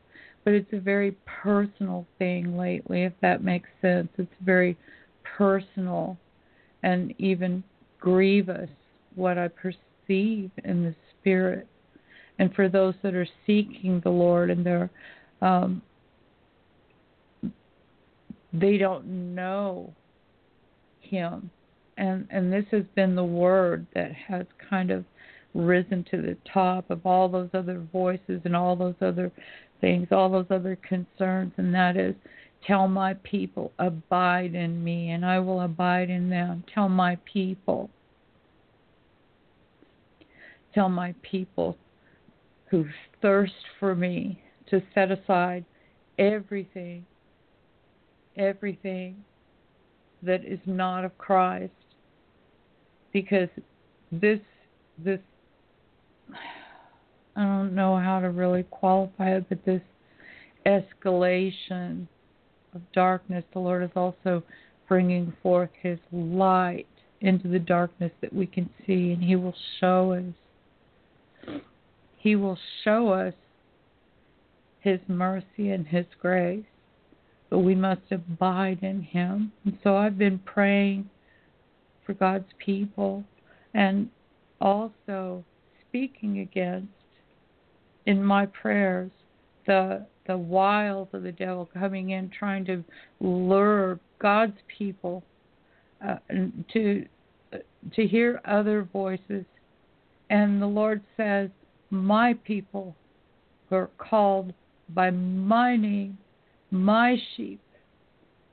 but it's a very personal thing lately, if that makes sense. It's very personal and even grievous what I perceive in the spirit. And for those that are seeking the Lord and they're um, they don't know him and and this has been the word that has kind of risen to the top of all those other voices and all those other things, all those other concerns, and that is tell my people, abide in me, and I will abide in them. Tell my people, tell my people who thirst for me to set aside everything, everything that is not of Christ, because this this I don't know how to really qualify it, but this escalation of darkness, the Lord is also bringing forth His light into the darkness that we can see, and He will show us. He will show us His mercy and His grace, but we must abide in Him. And so I've been praying for God's people and also speaking against in my prayers the the wiles of the devil coming in trying to lure God's people uh, to to hear other voices. And the Lord says my people who are called by my name my sheep.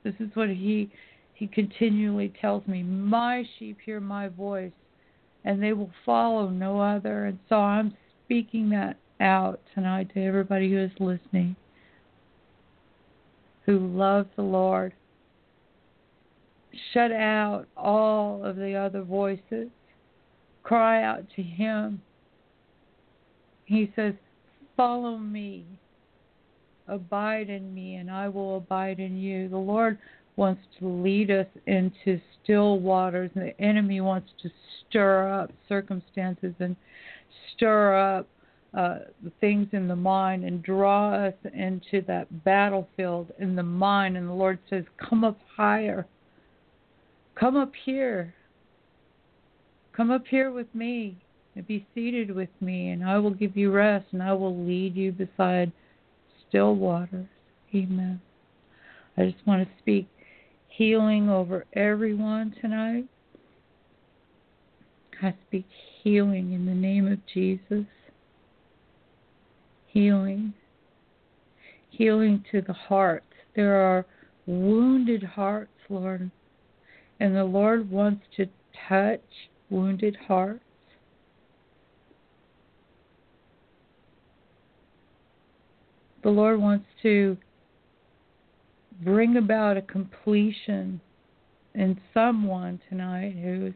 This is what he he continually tells me my sheep hear my voice and they will follow no other and so I'm speaking that out tonight to everybody who is listening who loves the Lord. Shut out all of the other voices. Cry out to Him. He says, Follow me. Abide in me, and I will abide in you. The Lord wants to lead us into still waters, and the enemy wants to stir up circumstances and stir up uh, the things in the mind and draw us into that battlefield in the mind. And the Lord says, Come up higher. Come up here. Come up here with me and be seated with me, and I will give you rest, and I will lead you beside still waters. Amen. I just want to speak healing over everyone tonight. I speak healing in the name of Jesus healing, healing to the hearts. There are wounded hearts, Lord, and the Lord wants to touch wounded hearts. The Lord wants to bring about a completion in someone tonight who's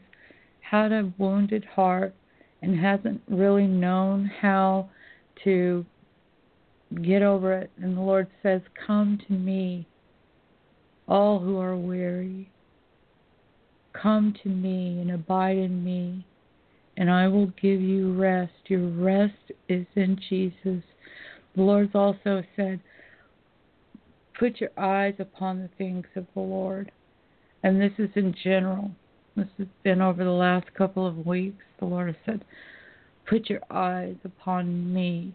had a wounded heart and hasn't really known how to get over it. And the Lord says, Come to me, all who are weary. Come to me and abide in me, and I will give you rest. Your rest is in Jesus. The Lord's also said, Put your eyes upon the things of the Lord. And this is in general. This has been over the last couple of weeks. The Lord has said, Put your eyes upon me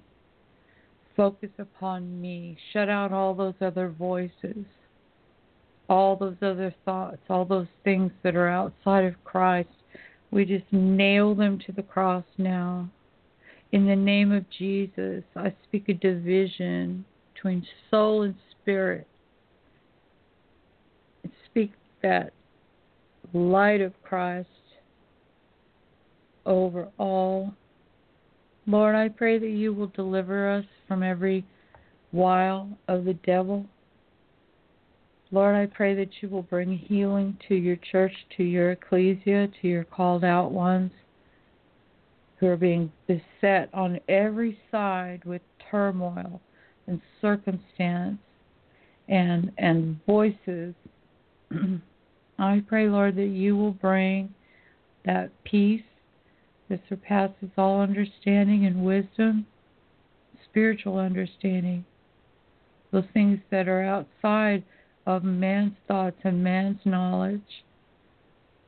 Focus upon me. Shut out all those other voices, all those other thoughts, all those things that are outside of Christ. We just nail them to the cross now. In the name of Jesus, I speak a division between soul and spirit. I speak that light of Christ over all Lord, I pray that you will deliver us from every wile of the devil. Lord, I pray that you will bring healing to your church, to your ecclesia, to your called out ones who are being beset on every side with turmoil and circumstance and and voices. I pray, Lord, that you will bring that peace that surpasses all understanding and wisdom, spiritual understanding, those things that are outside of man's thoughts and man's knowledge,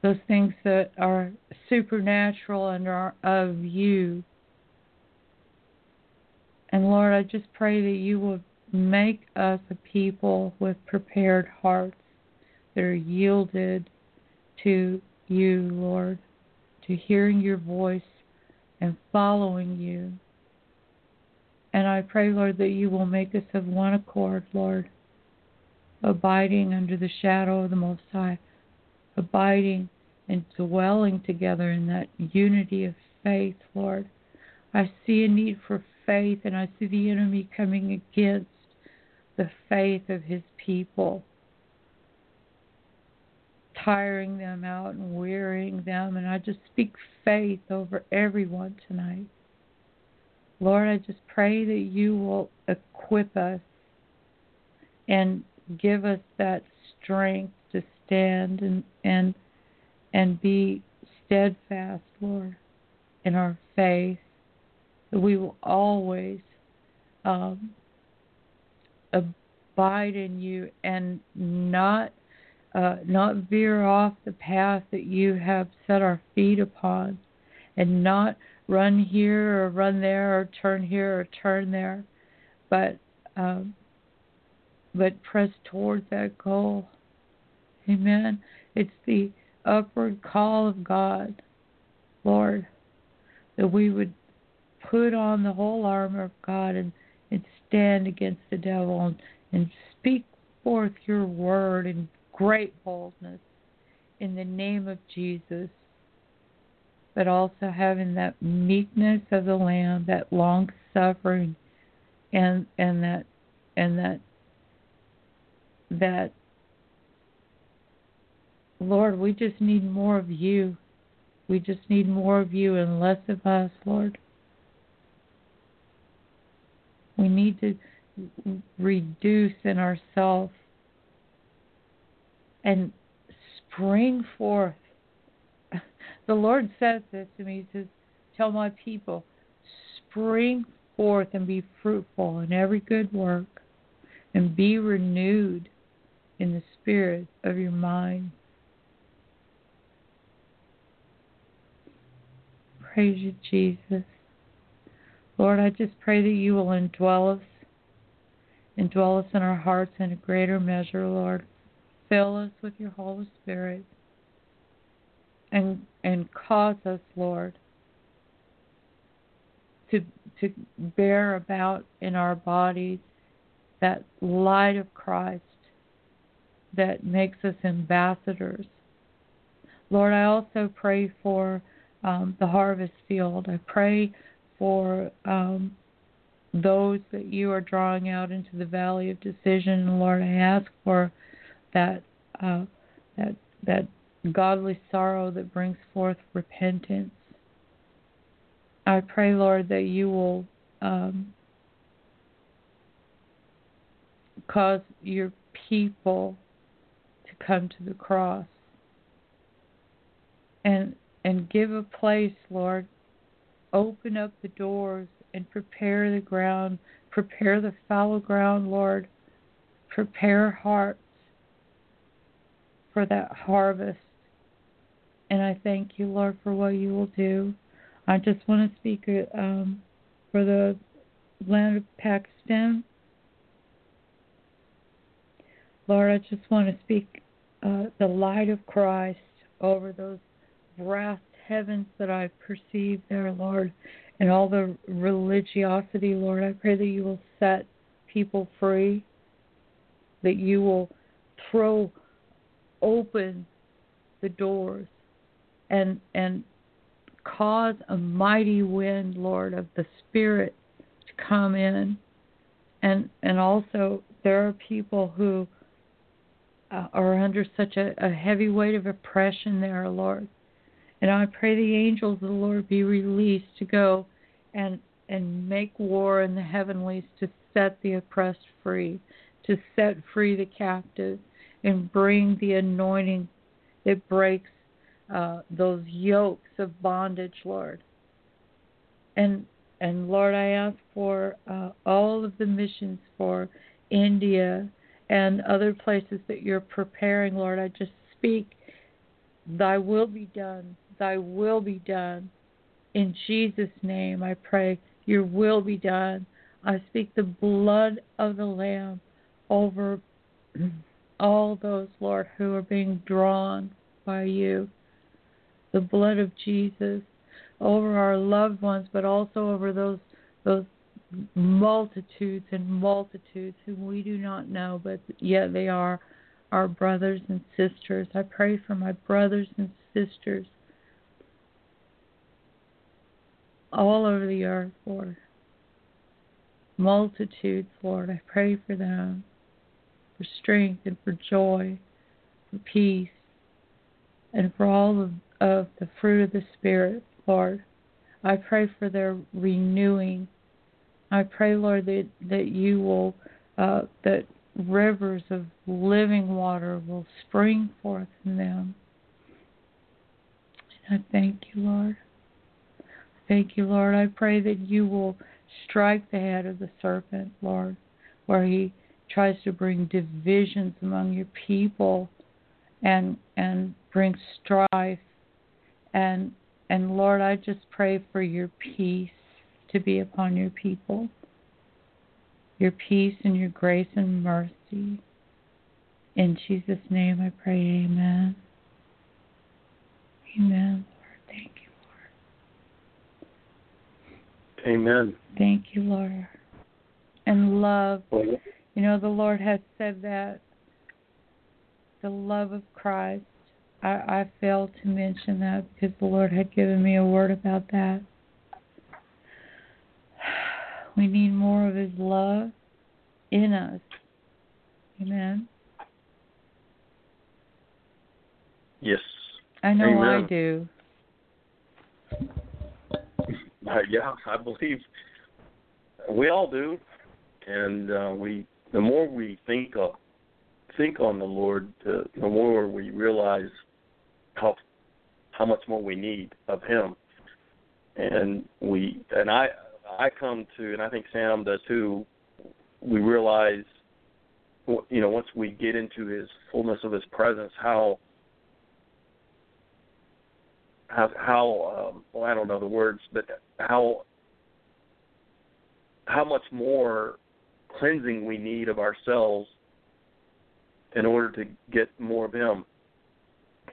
those things that are supernatural and are of you. And Lord, I just pray that you will make us a people with prepared hearts that are yielded to you, Lord to hearing your voice and following you. And I pray, Lord, that you will make us of one accord, Lord, abiding under the shadow of the Most High, abiding and dwelling together in that unity of faith, Lord. I see a need for faith, and I see the enemy coming against the faith of his people tiring them out and wearying them. And I just speak faith over everyone tonight. Lord, I just pray that you will equip us and give us that strength to stand and and and be steadfast, Lord, in our faith. That we will always um, abide in you and not uh, not veer off the path that you have set our feet upon, and not run here or run there or turn here or turn there, but um, but press towards that goal. Amen. It's the upward call of God, Lord, that we would put on the whole armor of God and stand against the devil and, and speak forth your word in great boldness in the name of Jesus, but also having that meekness of the Lamb, that long suffering, and and that and that that Lord, we just need more of you. We just need more of you and less of us, Lord. We need to reduce in ourselves and spring forth. The Lord says this to me. He says, Tell my people, spring forth and be fruitful in every good work and be renewed in the spirit of your mind. Praise you, Jesus. Lord, I just pray that you will indwell us, indwell us in our hearts in a greater measure, Lord. Fill us with your Holy Spirit and and cause us, Lord, to to bear about in our bodies that light of Christ that makes us ambassadors. Lord, I also pray for um, the harvest field. I pray for um, those that you are drawing out into the valley of decision. Lord, I ask for that uh, that that godly sorrow that brings forth repentance. I pray, Lord, that you will um, cause your people to come to the cross and and give a place, Lord. Open up the doors and prepare the ground, prepare the fallow ground, Lord. Prepare hearts for that harvest. And I thank you, Lord, for what you will do. I just want to speak um, for the land of Pakistan. Lord, I just want to speak uh, the light of Christ over those vast heavens that I perceive there, Lord, and all the religiosity, Lord. I pray that you will set people free, that you will throw open the doors and and cause a mighty wind, Lord, of the Spirit to come in. And and also there are people who uh, are under such a, a heavy weight of oppression there, Lord. And I pray the angels of the Lord be released to go and and make war in the heavenlies to set the oppressed free, to set free the captive, and bring the anointing that breaks uh, those yokes of bondage, Lord. And and Lord, I ask for uh, all of the missions for India and other places that you're preparing, Lord. I just speak, Thy will be done. Thy will be done. In Jesus' name, I pray, Your will be done. I speak the blood of the Lamb over all those, Lord, who are being drawn by you. The blood of Jesus over our loved ones, but also over those those multitudes and multitudes whom we do not know, but yet they are our brothers and sisters. I pray for my brothers and sisters all over the earth, Lord. Multitudes, Lord. I pray for them for strength and for joy, for peace, and for all of, of the fruit of the Spirit, Lord. I pray for their renewing. I pray, Lord, that, that you will, uh, that rivers of living water will spring forth in them. And I thank you, Lord. Thank you, Lord. I pray that you will strike the head of the serpent, Lord, where he tries to bring divisions among your people and and bring strife and and Lord I just pray for your peace to be upon your people your peace and your grace and mercy. In Jesus' name I pray, amen Lord. Thank you, Lord. Amen. Thank you, Lord. And love. You know, the Lord has said that the love of Christ. I, I failed to mention that because the Lord had given me a word about that. We need more of His love in us. Amen. yes. I know I do. Uh, yeah, I believe we all do, and uh, we the more we think of think on the Lord, uh, the more we realize how how much more we need of Him, and we and I I come to and I think Sam does too. We realize, you know, once we get into His fullness of His presence, how how how um, well I don't know the words, but how how much more cleansing we need of ourselves in order to get more of Him,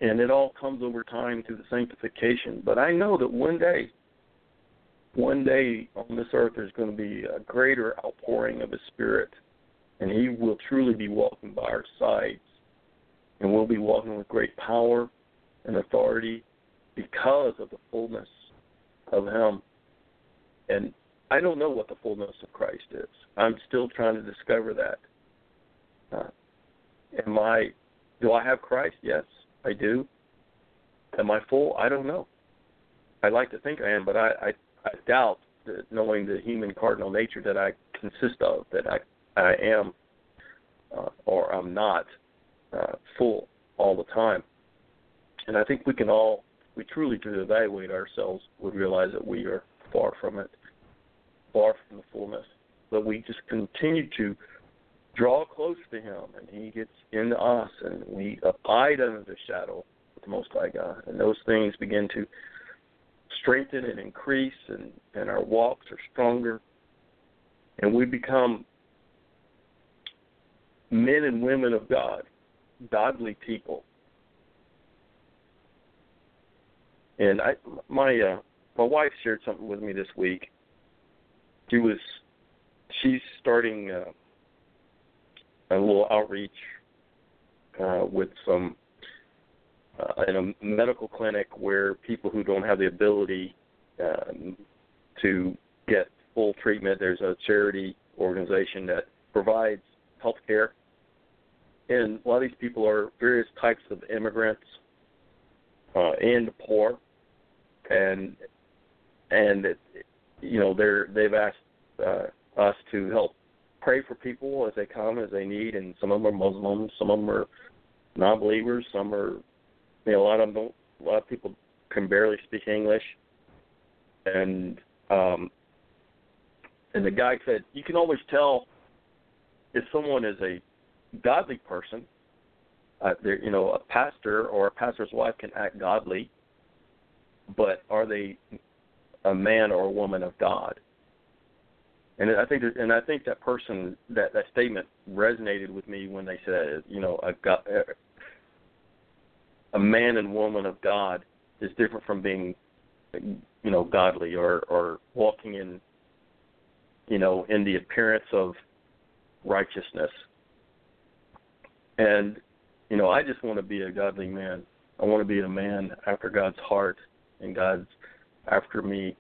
and it all comes over time through the sanctification. But I know that one day, one day on this earth, there's going to be a greater outpouring of His Spirit, and He will truly be walking by our sides, and we'll be walking with great power and authority because of the fullness of Him. And I don't know what the fullness of Christ is. I'm still trying to discover that. Uh, am I? Do I have Christ? Yes, I do. Am I full? I don't know. I like to think I am, but I I, I doubt that knowing the human cardinal nature that I consist of, that I I am uh, or I'm not uh, full all the time. And I think we can all we truly do evaluate ourselves, we realize that we are far from it, far from the fullness. But we just continue to draw close to Him, and He gets into us, and we abide under the shadow of the Most High God. And those things begin to strengthen and increase, and, and our walks are stronger. And we become men and women of God, godly people And I, my uh, my wife shared something with me this week. She was, she's starting uh, a little outreach uh, with some uh, in a medical clinic where people who don't have the ability um, to get full treatment. There's a charity organization that provides health care, and a lot of these people are various types of immigrants uh, and poor and and it, you know they're they've asked uh, us to help pray for people as they come as they need, and some of them are Muslims, some of them are non-believers, some are you know a lot of them don't, a lot of people can barely speak English, and um, and the guy said you can always tell if someone is a godly person. Uh, you know, a pastor or a pastor's wife can act godly, but are they a man or a woman of God? And I think, that, and I think that person, that that statement resonated with me when they said, you know, a God, a man and woman of God is different from being, you know, godly or or walking in, you know, in the appearance of righteousness. And, you know, I just want to be a godly man. I want to be a man after God's heart and God's after me.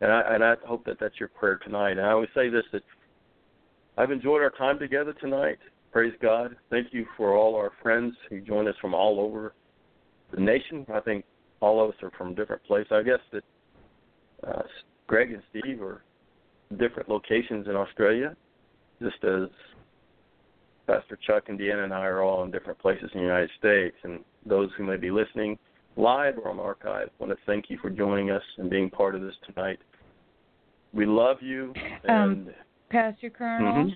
And I and I hope that that's your prayer tonight. And I always say this that I've enjoyed our time together tonight. Praise God. Thank you for all our friends who joined us from all over the nation. I think all of us are from different places. I guess that uh, Greg and Steve are different locations in Australia, just as Pastor Chuck and Deanna and I are all in different places in the United States. And those who may be listening, live or on archive. I want to thank you for joining us and being part of this tonight. We love you. And, um, Pastor Colonel.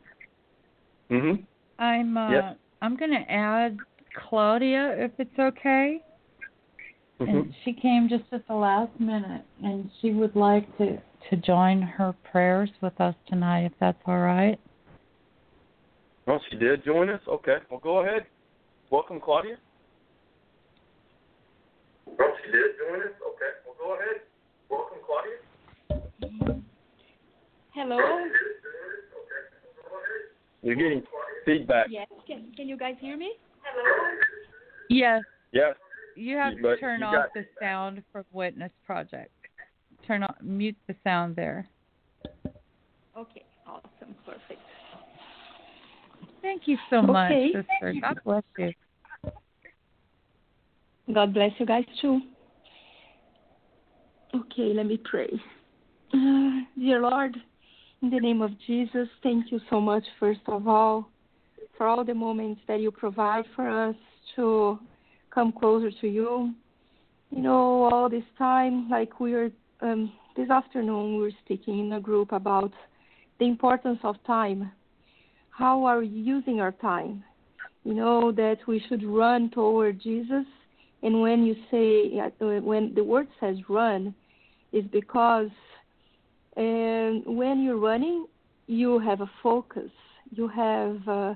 Mm-hmm. mm-hmm. I'm uh, yes. I'm going to add Claudia if it's okay. Mm-hmm. And she came just at the last minute, and she would like to to join her prayers with us tonight, if that's all right. Oh, she did join us? Okay. Well, go ahead. Welcome, Claudia. Oh, she did join us? Okay. Well, go ahead. Welcome, Claudia. Hello. Oh, You're getting feedback. Yes. Can Can you guys hear me? Hello. Yes, Yes. you have But to turn off got- the sound from Witness Project. Turn on mute the sound there. Okay. Awesome. Perfect. Thank you so much, Okay. sister. God bless you. God bless you guys too. Okay, let me pray. Uh, dear Lord, in the name of Jesus, thank you so much, first of all, for all the moments that you provide for us to come closer to you. You know, all this time, like we are um, this afternoon, we were speaking in a group about the importance of time. How are we using our time? You know, that we should run toward Jesus and when you say, uh, when the word says run, is because um, when you're running, you have a focus. You have, uh,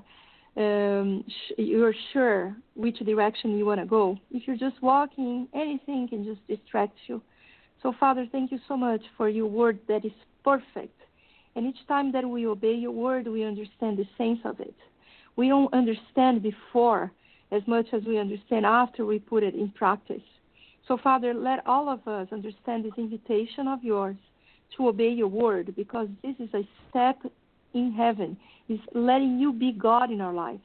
um, sh- you're sure which direction you want to go. If you're just walking, anything can just distract you. So, Father, thank you so much for your word that is perfect. And each time that we obey your word, we understand the sense of it. We don't understand before as much as we understand after we put it in practice. So, Father, let all of us understand this invitation of yours to obey your word because this is a step in heaven. is letting you be God in our lives,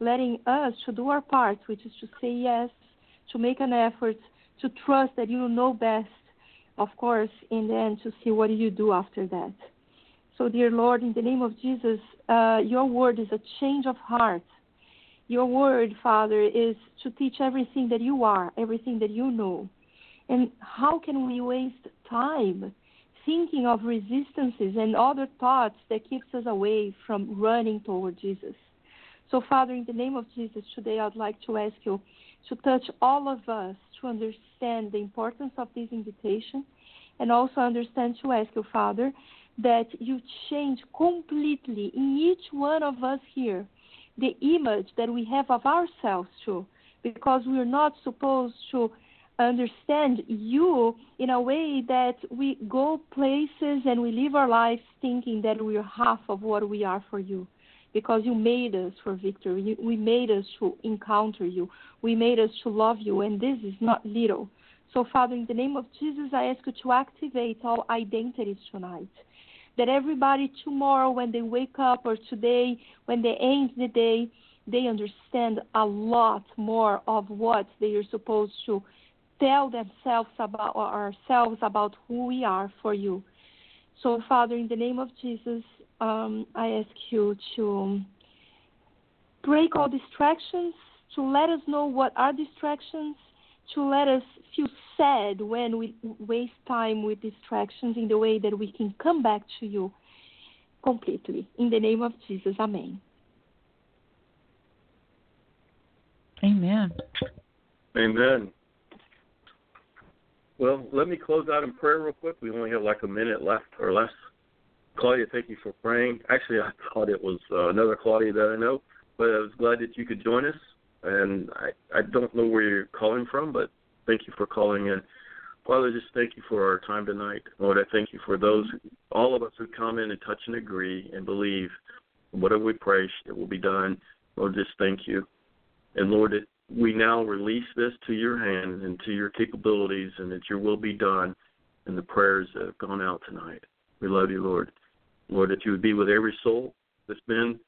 letting us to do our part, which is to say yes, to make an effort, to trust that you know best, of course, and then to see what you do after that. So, dear Lord, in the name of Jesus, uh, your word is a change of heart. Your word, Father, is to teach everything that you are, everything that you know. And how can we waste time thinking of resistances and other thoughts that keeps us away from running toward Jesus? So, Father, in the name of Jesus, today I'd like to ask you to touch all of us to understand the importance of this invitation and also understand to ask you, Father, that you change completely in each one of us here the image that we have of ourselves too, because we're not supposed to understand you in a way that we go places and we live our lives thinking that we're half of what we are for you. Because you made us for victory. You, we made us to encounter you. We made us to love you, and this is not little. So, Father, in the name of Jesus, I ask you to activate all identities tonight that everybody tomorrow when they wake up or today when they end the day they understand a lot more of what they are supposed to tell themselves about or ourselves about who we are for you. So father in the name of jesus um, i ask you to break all distractions to let us know what are distractions to let us feel sad when we waste time with distractions in the way that we can come back to you completely. In the name of Jesus, Amen. Amen. Amen. Well, let me close out in prayer real quick. We only have like a minute left or less. Claudia, thank you for praying. Actually, I thought it was uh, another Claudia that I know, but I was glad that you could join us. And I, I don't know where you're calling from, but thank you for calling in. Father, just thank you for our time tonight. Lord, I thank you for those, all of us who come in and touch and agree and believe whatever we pray, it will be done. Lord, just thank you. And Lord, that we now release this to your hand and to your capabilities and that your will be done in the prayers that have gone out tonight. We love you, Lord. Lord, that you would be with every soul that's been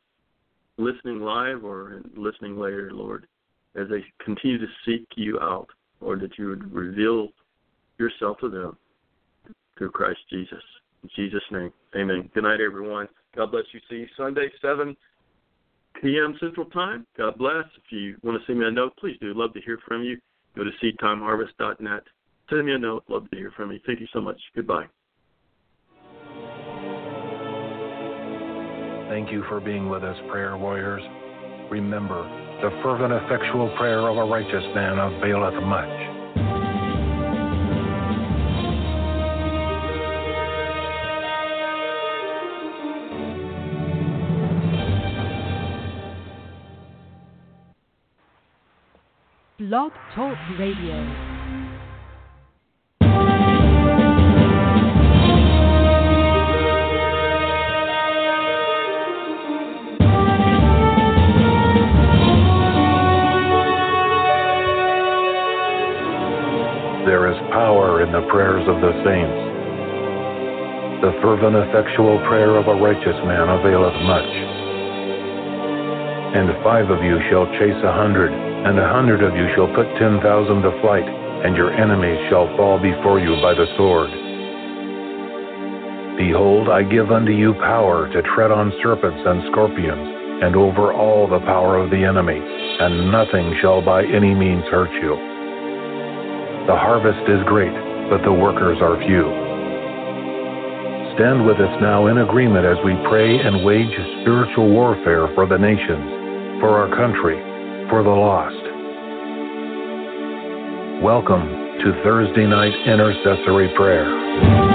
listening live or listening later, Lord, as they continue to seek you out, Lord, that you would reveal yourself to them through Christ Jesus. In Jesus' name, amen. Good night, everyone. God bless you. See you Sunday, 7 p.m. Central Time. God bless. If you want to send me a note, please do. Love to hear from you. Go to seedtimeharvest.net. Send me a note. Love to hear from you. Thank you so much. Goodbye. Thank you for being with us, prayer warriors. Remember, the fervent, effectual prayer of a righteous man availeth much. Blog Talk Radio. In the prayers of the saints. The fervent, effectual prayer of a righteous man availeth much. And five of you shall chase a hundred, and a hundred of you shall put ten thousand to flight, and your enemies shall fall before you by the sword. Behold, I give unto you power to tread on serpents and scorpions, and over all the power of the enemy, and nothing shall by any means hurt you. The harvest is great, but the workers are few. Stand with us now in agreement as we pray and wage spiritual warfare for the nations for our country, for the lost. Welcome to Thursday Night Intercessory Prayer.